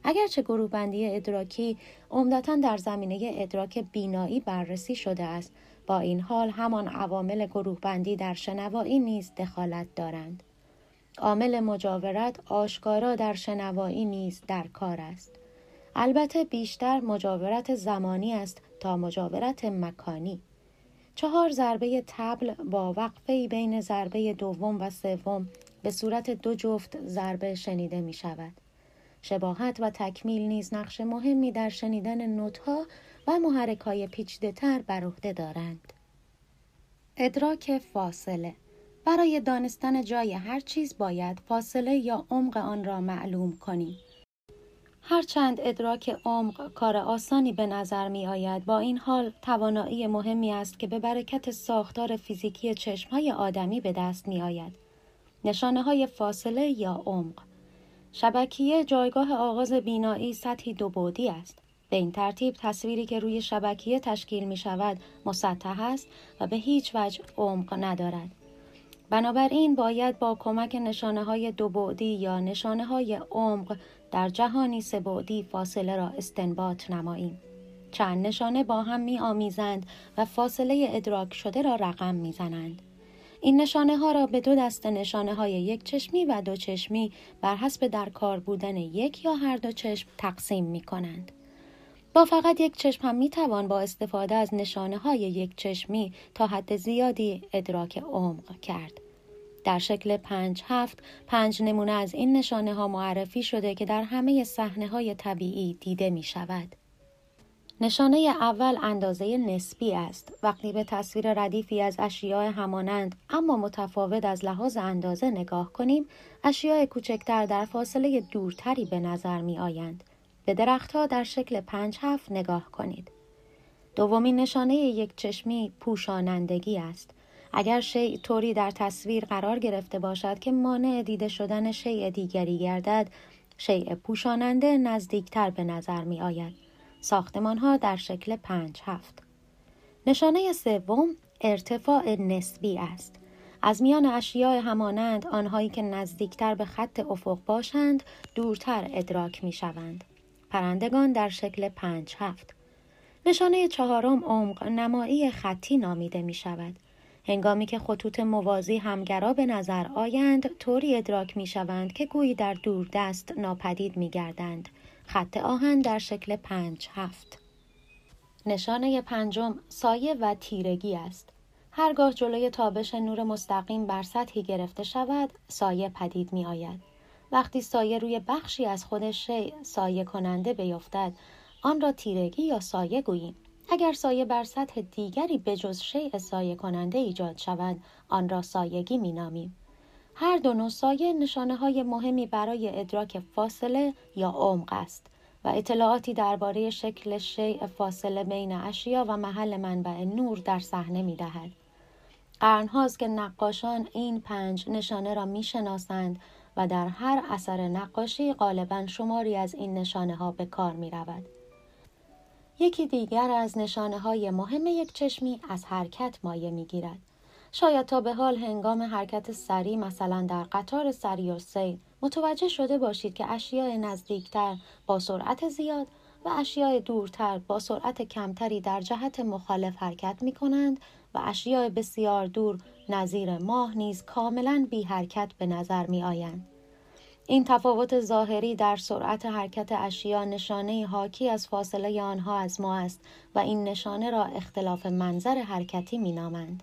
[SPEAKER 1] اگرچه گروه بندی ادراکی عمدتا در زمینه ادراک بینایی بررسی شده است با این حال همان عوامل گروه بندی در شنوایی نیز دخالت دارند. عامل مجاورت آشکارا در شنوایی نیز در کار است. البته بیشتر مجاورت زمانی است تا مجاورت مکانی. چهار ضربه تبل با وقفه بین ضربه دوم و سوم به صورت دو جفت ضربه شنیده می شود. شباهت و تکمیل نیز نقش مهمی در شنیدن نوتها و محرک های پیچیده تر بر عهده دارند. ادراک فاصله برای دانستن جای هر چیز باید فاصله یا عمق آن را معلوم کنیم. هرچند ادراک عمق کار آسانی به نظر می آید با این حال توانایی مهمی است که به برکت ساختار فیزیکی چشمهای آدمی به دست می آید. نشانه های فاصله یا عمق شبکیه جایگاه آغاز بینایی سطحی دو بودی است. به این ترتیب تصویری که روی شبکیه تشکیل می شود مسطح است و به هیچ وجه عمق ندارد. بنابراین باید با کمک نشانه های دو بعدی یا نشانه های عمق در جهانی سبعدی فاصله را استنباط نماییم. چند نشانه با هم می آمیزند و فاصله ادراک شده را رقم می زنند. این نشانه ها را به دو دسته نشانه های یک چشمی و دو چشمی بر حسب در کار بودن یک یا هر دو چشم تقسیم می کنند. با فقط یک چشم هم می توان با استفاده از نشانه های یک چشمی تا حد زیادی ادراک عمق کرد. در شکل پنج هفت پنج نمونه از این نشانه ها معرفی شده که در همه صحنه های طبیعی دیده می شود. نشانه اول اندازه نسبی است. وقتی به تصویر ردیفی از اشیاء همانند اما متفاوت از لحاظ اندازه نگاه کنیم، اشیاء کوچکتر در فاصله دورتری به نظر می آیند. به درختها در شکل پنج هفت نگاه کنید. دومین نشانه یک چشمی پوشانندگی است. اگر شیء طوری در تصویر قرار گرفته باشد که مانع دیده شدن شیء دیگری گردد شیء پوشاننده نزدیکتر به نظر می آید ساختمان ها در شکل پنج هفت. نشانه سوم ارتفاع نسبی است. از میان اشیاء همانند آنهایی که نزدیکتر به خط افق باشند دورتر ادراک می شوند پرندگان در شکل پنج هفت. نشانه چهارم عمق نمایی خطی نامیده می شود هنگامی که خطوط موازی همگرا به نظر آیند طوری ادراک می شوند که گویی در دور دست ناپدید می گردند. خط آهن در شکل پنج هفت نشانه پنجم سایه و تیرگی است. هرگاه جلوی تابش نور مستقیم بر سطحی گرفته شود، سایه پدید می آید. وقتی سایه روی بخشی از خود شی سایه کننده بیفتد، آن را تیرگی یا سایه گوییم. اگر سایه بر سطح دیگری به جز شیء سایه کننده ایجاد شود آن را سایگی می نامیم. هر دو نوع سایه نشانه های مهمی برای ادراک فاصله یا عمق است و اطلاعاتی درباره شکل شیء فاصله بین اشیا و محل منبع نور در صحنه می دهد. قرنهاست که نقاشان این پنج نشانه را می شناسند و در هر اثر نقاشی غالبا شماری از این نشانه ها به کار می رود. یکی دیگر از نشانه های مهم یک چشمی از حرکت مایه می گیرد. شاید تا به حال هنگام حرکت سری مثلا در قطار سری و سیر متوجه شده باشید که اشیاء نزدیکتر با سرعت زیاد و اشیاء دورتر با سرعت کمتری در جهت مخالف حرکت می کنند و اشیاء بسیار دور نظیر ماه نیز کاملا بی حرکت به نظر می آیند. این تفاوت ظاهری در سرعت حرکت اشیا نشانه حاکی از فاصله آنها از ما است و این نشانه را اختلاف منظر حرکتی می نامند.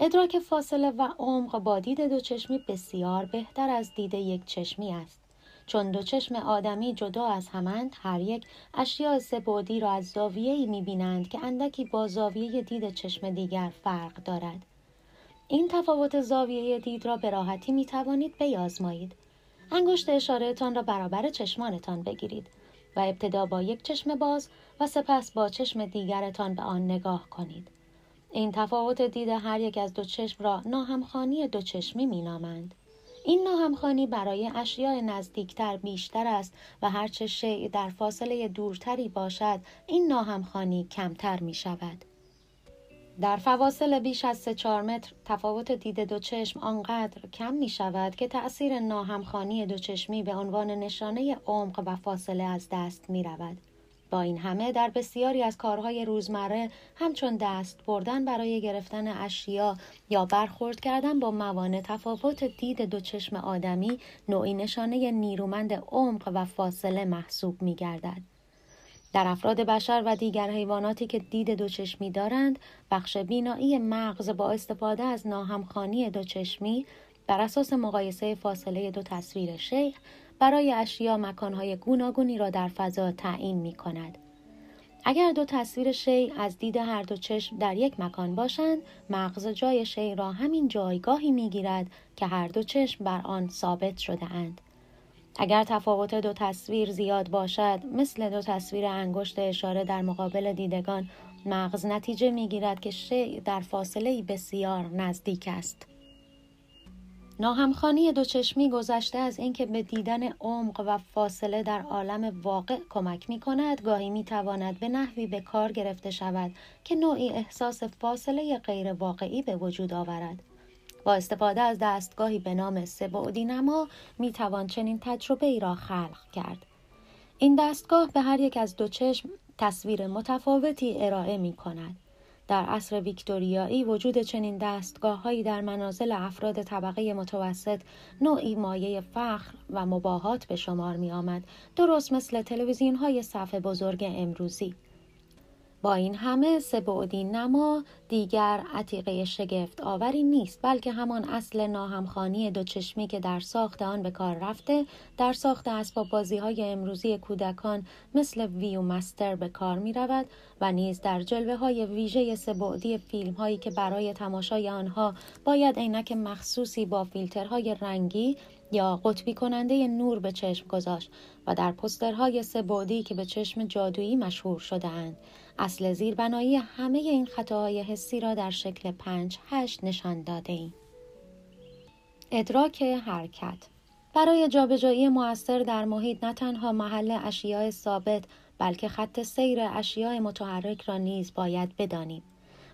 [SPEAKER 1] ادراک فاصله و عمق با دید دو چشمی بسیار بهتر از دید یک چشمی است. چون دو چشم آدمی جدا از همند هر یک اشیاء سبودی را از زاویه‌ای می‌بینند که اندکی با زاویه دید چشم دیگر فرق دارد. این تفاوت زاویه دید را به راحتی می توانید بیازمایید. انگشت اشارهتان را برابر چشمانتان بگیرید. و ابتدا با یک چشم باز و سپس با چشم دیگرتان به آن نگاه کنید. این تفاوت دید هر یک از دو چشم را ناهمخانی دو چشمی می نامند. این ناهمخانی برای اشیاء نزدیکتر بیشتر است و هرچه شیء در فاصله دورتری باشد این ناهمخانی کمتر می شود. در فواصل بیش از 3 4 متر تفاوت دید دو چشم آنقدر کم می شود که تأثیر ناهمخانی دو چشمی به عنوان نشانه عمق و فاصله از دست می رود. با این همه در بسیاری از کارهای روزمره همچون دست بردن برای گرفتن اشیا یا برخورد کردن با موانع تفاوت دید دو چشم آدمی نوعی نشانه نیرومند عمق و فاصله محسوب می گردد. در افراد بشر و دیگر حیواناتی که دید دوچشمی دارند بخش بینایی مغز با استفاده از ناهمخانی دوچشمی بر اساس مقایسه فاصله دو تصویر شیخ برای اشیا مکانهای گوناگونی را در فضا تعیین می کند. اگر دو تصویر شی از دید هر دو چشم در یک مکان باشند مغز جای شی را همین جایگاهی می گیرد که هر دو چشم بر آن ثابت شده اند. اگر تفاوت دو تصویر زیاد باشد مثل دو تصویر انگشت اشاره در مقابل دیدگان مغز نتیجه می‌گیرد که شیء در فاصله بسیار نزدیک است ناهمخانی دو چشمی گذشته از اینکه به دیدن عمق و فاصله در عالم واقع کمک می کند گاهی می تواند به نحوی به کار گرفته شود که نوعی احساس فاصله غیر واقعی به وجود آورد با استفاده از دستگاهی به نام سبعدی نما می توان چنین تجربه ای را خلق کرد. این دستگاه به هر یک از دو چشم تصویر متفاوتی ارائه می کند. در عصر ویکتوریایی وجود چنین دستگاه هایی در منازل افراد طبقه متوسط نوعی مایه فخر و مباهات به شمار می آمد درست مثل تلویزیون های صفحه بزرگ امروزی. با این همه سبعدی نما دیگر عتیقه شگفت آوری نیست بلکه همان اصل ناهمخانی دو چشمی که در ساخت آن به کار رفته در ساخت اسباب بازی های امروزی کودکان مثل ویو مستر به کار می رود و نیز در جلوه های ویژه سبعدی فیلم هایی که برای تماشای آنها باید عینک مخصوصی با فیلترهای رنگی یا قطبی کننده نور به چشم گذاشت و در پسترهای سبعدی که به چشم جادویی مشهور شده اند. اصل زیربنایی همه این خطاهای حسی را در شکل پنج هشت نشان داده ایم. ادراک حرکت برای جابجایی موثر در محیط نه تنها محل اشیاء ثابت بلکه خط سیر اشیاء متحرک را نیز باید بدانیم.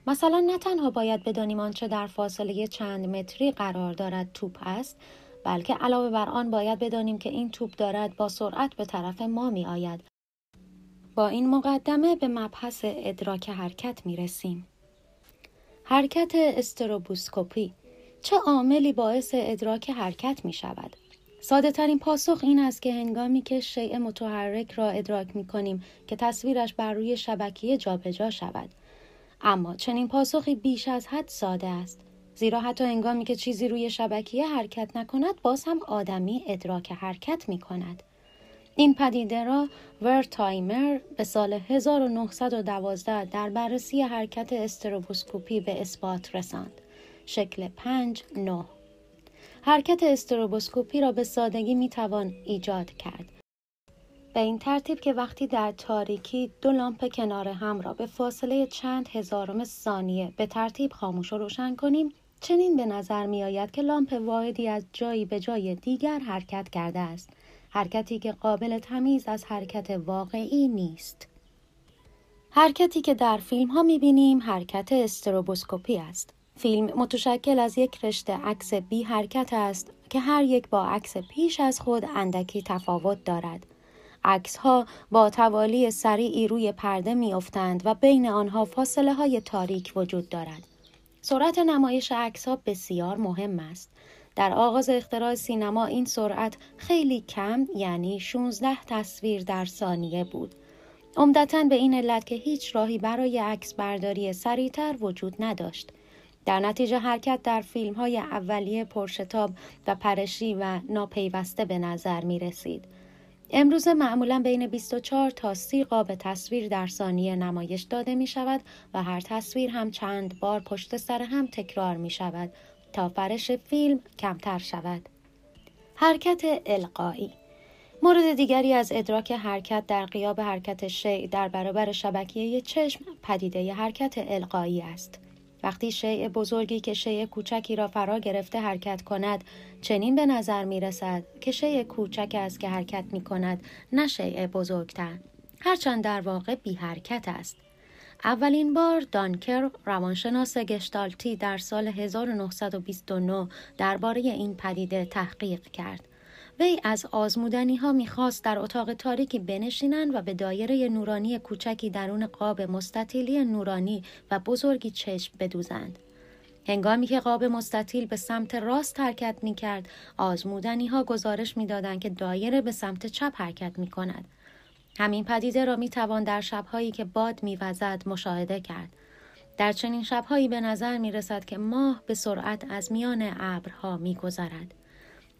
[SPEAKER 1] مثلا نه تنها باید بدانیم آنچه در فاصله چند متری قرار دارد توپ است بلکه علاوه بر آن باید بدانیم که این توپ دارد با سرعت به طرف ما می آید با این مقدمه به مبحث ادراک حرکت می رسیم. حرکت استروبوسکوپی چه عاملی باعث ادراک حرکت می شود؟ ساده ترین پاسخ این است که هنگامی که شیء متحرک را ادراک می کنیم که تصویرش بر روی شبکیه جابجا شود. اما چنین پاسخی بیش از حد ساده است. زیرا حتی هنگامی که چیزی روی شبکیه حرکت نکند باز هم آدمی ادراک حرکت می کند. این پدیده را ورتایمر به سال 1912 در بررسی حرکت استروبوسکوپی به اثبات رساند. شکل 5 9 حرکت استروبوسکوپی را به سادگی می توان ایجاد کرد. به این ترتیب که وقتی در تاریکی دو لامپ کنار هم را به فاصله چند هزارم ثانیه به ترتیب خاموش و روشن کنیم چنین به نظر می آید که لامپ واحدی از جایی به جای دیگر حرکت کرده است حرکتی که قابل تمیز از حرکت واقعی نیست. حرکتی که در فیلم ها می بینیم حرکت استروبوسکوپی است. فیلم متشکل از یک رشته عکس بی حرکت است که هر یک با عکس پیش از خود اندکی تفاوت دارد. عکس ها با توالی سریعی روی پرده می افتند و بین آنها فاصله های تاریک وجود دارد. سرعت نمایش عکس ها بسیار مهم است. در آغاز اختراع سینما این سرعت خیلی کم یعنی 16 تصویر در ثانیه بود. عمدتا به این علت که هیچ راهی برای عکس برداری سریعتر وجود نداشت. در نتیجه حرکت در فیلم های اولیه پرشتاب و پرشی و ناپیوسته به نظر می رسید. امروز معمولا بین 24 تا 30 قاب تصویر در ثانیه نمایش داده می شود و هر تصویر هم چند بار پشت سر هم تکرار می شود تا فرش فیلم کمتر شود. حرکت القایی مورد دیگری از ادراک حرکت در قیاب حرکت شیع در برابر شبکیه چشم پدیده حرکت القایی است. وقتی شیء بزرگی که شیء کوچکی را فرا گرفته حرکت کند چنین به نظر می رسد که شیء کوچک است که حرکت می کند نه شیء بزرگتر هرچند در واقع بی حرکت است اولین بار دانکر روانشناس گشتالتی در سال 1929 درباره این پدیده تحقیق کرد. وی از آزمودنی ها می‌خواست در اتاق تاریکی بنشینند و به دایره نورانی کوچکی درون قاب مستطیلی نورانی و بزرگی چشم بدوزند. هنگامی که قاب مستطیل به سمت راست حرکت می کرد، آزمودنی ها گزارش می که دایره به سمت چپ حرکت می کند. همین پدیده را می توان در شبهایی که باد میوزد مشاهده کرد. در چنین شبهایی به نظر می رسد که ماه به سرعت از میان ابرها می گذرد.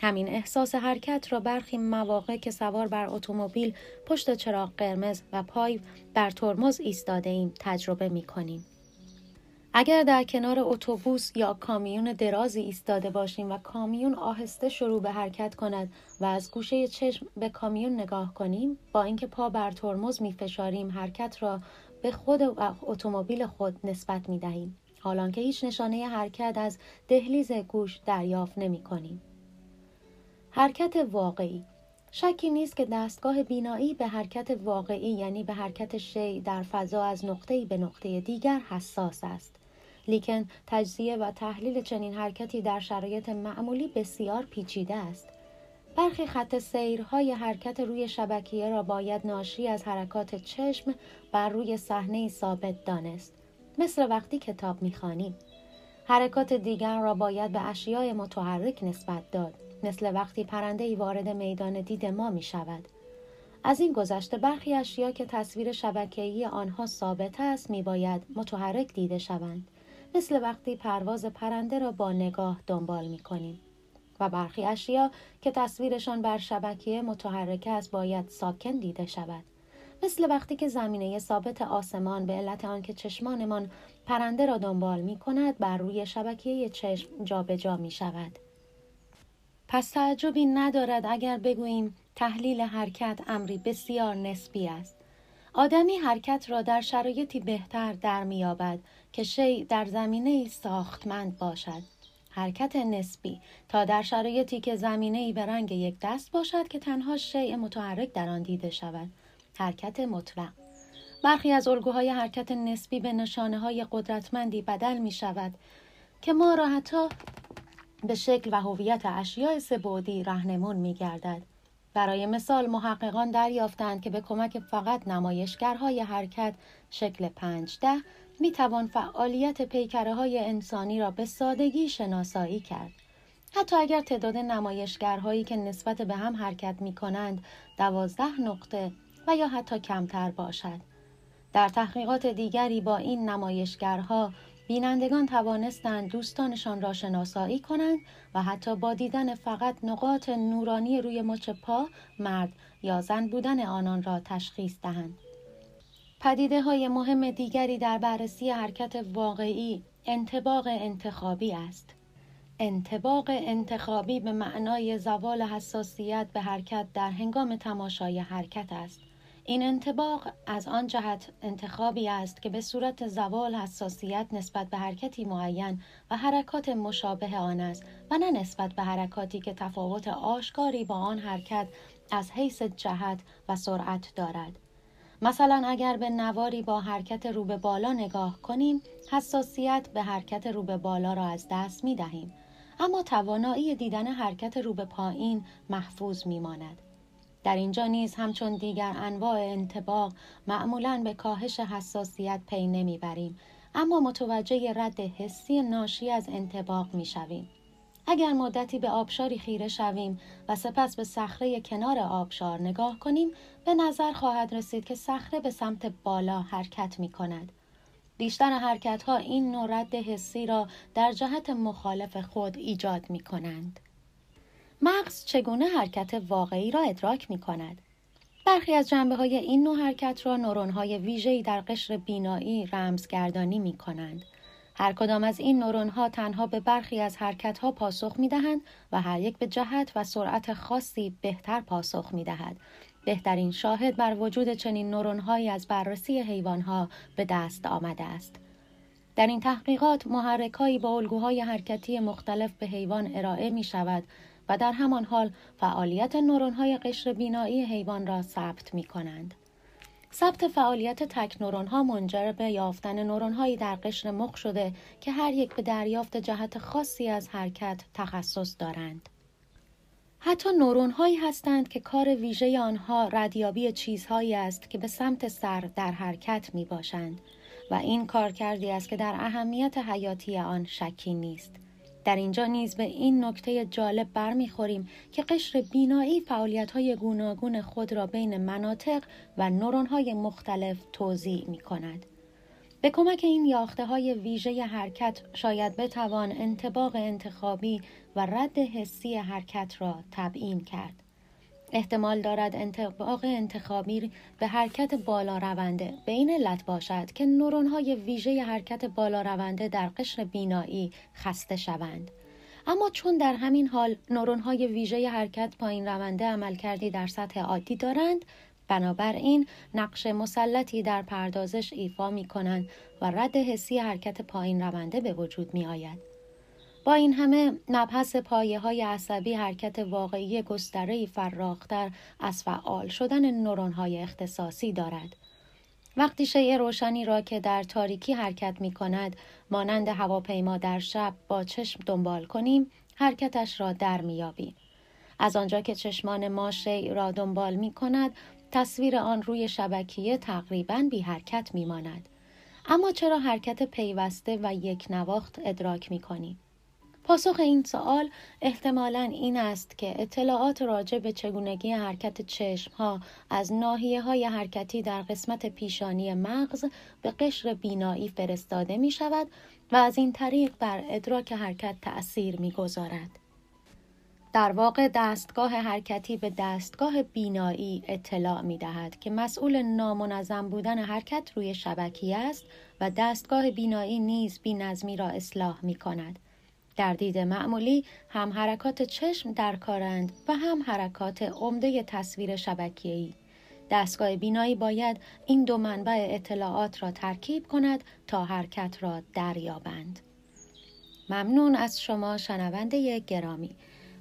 [SPEAKER 1] همین احساس حرکت را برخی مواقع که سوار بر اتومبیل پشت چراغ قرمز و پای بر ترمز ایستاده ایم تجربه می کنیم. اگر در کنار اتوبوس یا کامیون درازی ایستاده باشیم و کامیون آهسته شروع به حرکت کند و از گوشه چشم به کامیون نگاه کنیم با اینکه پا بر ترمز می فشاریم حرکت را به خود اتومبیل خود نسبت می دهیم حالان که هیچ نشانه حرکت از دهلیز گوش دریافت نمی کنیم. حرکت واقعی شکی نیست که دستگاه بینایی به حرکت واقعی یعنی به حرکت شی در فضا از نقطه‌ای به نقطه دیگر حساس است. لیکن تجزیه و تحلیل چنین حرکتی در شرایط معمولی بسیار پیچیده است. برخی خط سیرهای حرکت روی شبکیه را باید ناشی از حرکات چشم بر روی صحنه ثابت دانست. مثل وقتی کتاب می‌خوانیم. حرکات دیگر را باید به اشیاء متحرک نسبت داد. مثل وقتی پرنده ای وارد میدان دید ما می شود. از این گذشته برخی اشیا که تصویر شبکه‌ای آنها ثابت است می باید متحرک دیده شوند. مثل وقتی پرواز پرنده را با نگاه دنبال می کنیم. و برخی اشیا که تصویرشان بر شبکیه متحرک است باید ساکن دیده شود. مثل وقتی که زمینه ثابت آسمان به علت آنکه چشمانمان پرنده را دنبال می کند بر روی شبکیه چشم جابجا جا می شود. پس تعجبی ندارد اگر بگوییم تحلیل حرکت امری بسیار نسبی است. آدمی حرکت را در شرایطی بهتر در میابد که شی در زمینه ساختمند باشد. حرکت نسبی تا در شرایطی که زمینه ای به رنگ یک دست باشد که تنها شیء متحرک در آن دیده شود. حرکت مطلق برخی از الگوهای حرکت نسبی به نشانه های قدرتمندی بدل می شود که ما را حتی به شکل و هویت اشیاء سبودی رهنمون می گردد. برای مثال محققان دریافتند که به کمک فقط نمایشگرهای حرکت شکل ده می توان فعالیت پیکره های انسانی را به سادگی شناسایی کرد. حتی اگر تعداد نمایشگرهایی که نسبت به هم حرکت می کنند دوازده نقطه و یا حتی کمتر باشد. در تحقیقات دیگری با این نمایشگرها بینندگان توانستند دوستانشان را شناسایی کنند و حتی با دیدن فقط نقاط نورانی روی مچ پا مرد یا زن بودن آنان را تشخیص دهند. پدیده های مهم دیگری در بررسی حرکت واقعی انتباق انتخابی است. انتباق انتخابی به معنای زوال حساسیت به حرکت در هنگام تماشای حرکت است. این انتباق از آن جهت انتخابی است که به صورت زوال حساسیت نسبت به حرکتی معین و حرکات مشابه آن است و نه نسبت به حرکاتی که تفاوت آشکاری با آن حرکت از حیث جهت و سرعت دارد. مثلا اگر به نواری با حرکت رو به بالا نگاه کنیم حساسیت به حرکت رو به بالا را از دست می دهیم اما توانایی دیدن حرکت رو به پایین محفوظ می ماند. در اینجا نیز همچون دیگر انواع انتباق معمولا به کاهش حساسیت پی نمی‌بریم اما متوجه رد حسی ناشی از انتباق می شویم. اگر مدتی به آبشاری خیره شویم و سپس به صخره کنار آبشار نگاه کنیم به نظر خواهد رسید که صخره به سمت بالا حرکت می کند. بیشتر حرکت ها این نوع رد حسی را در جهت مخالف خود ایجاد می کنند. مغز چگونه حرکت واقعی را ادراک می کند؟ برخی از جنبه های این نوع حرکت را نورون های ویژه‌ای در قشر بینایی رمزگردانی می کنند. هر کدام از این نورون ها تنها به برخی از حرکت ها پاسخ می دهند و هر یک به جهت و سرعت خاصی بهتر پاسخ می دهد. بهترین شاهد بر وجود چنین نورون هایی از بررسی حیوان ها به دست آمده است. در این تحقیقات محرکهایی با الگوهای حرکتی مختلف به حیوان ارائه می شود و در همان حال فعالیت نورون های قشر بینایی حیوان را ثبت می کنند. ثبت فعالیت تک نورون ها منجر به یافتن نورون هایی در قشر مخ شده که هر یک به دریافت جهت خاصی از حرکت تخصص دارند. حتی نورون هایی هستند که کار ویژه آنها ردیابی چیزهایی است که به سمت سر در حرکت می باشند و این کار کردی است که در اهمیت حیاتی آن شکی نیست. در اینجا نیز به این نکته جالب برمیخوریم که قشر بینایی فعالیت های گوناگون خود را بین مناطق و نورون های مختلف توضیح می کند. به کمک این یاخته های ویژه حرکت شاید بتوان انتباق انتخابی و رد حسی حرکت را تبیین کرد. احتمال دارد انتباق انتخابی به حرکت بالا رونده به این علت باشد که نورون های ویژه حرکت بالا رونده در قشر بینایی خسته شوند. اما چون در همین حال نورون های ویژه حرکت پایین رونده عمل کردی در سطح عادی دارند بنابراین نقش مسلطی در پردازش ایفا می کنند و رد حسی حرکت پایین رونده به وجود می آید. این همه مبحث پایه های عصبی حرکت واقعی گستره فراختر از فعال شدن نورون های اختصاصی دارد. وقتی شیء روشنی را که در تاریکی حرکت می کند مانند هواپیما در شب با چشم دنبال کنیم حرکتش را در میابیم. از آنجا که چشمان ما شیء را دنبال می کند تصویر آن روی شبکیه تقریبا بی حرکت می ماند. اما چرا حرکت پیوسته و یک نواخت ادراک می کنیم؟ پاسخ این سوال احتمالا این است که اطلاعات راجع به چگونگی حرکت چشم ها از ناحیه های حرکتی در قسمت پیشانی مغز به قشر بینایی فرستاده می شود و از این طریق بر ادراک حرکت تأثیر می گذارد. در واقع دستگاه حرکتی به دستگاه بینایی اطلاع می دهد که مسئول نامنظم بودن حرکت روی شبکی است و دستگاه بینایی نیز بینظمی را اصلاح می کند. در دید معمولی هم حرکات چشم در کارند و هم حرکات عمده تصویر شبکیه‌ای. دستگاه بینایی باید این دو منبع اطلاعات را ترکیب کند تا حرکت را دریابد. ممنون از شما شنونده گرامی.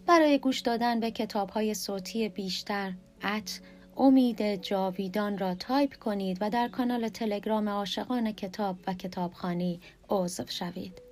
[SPEAKER 1] برای گوش دادن به کتاب های صوتی بیشتر at امید جاویدان را تایپ کنید و در کانال تلگرام عاشقان کتاب و کتابخوانی عضو شوید.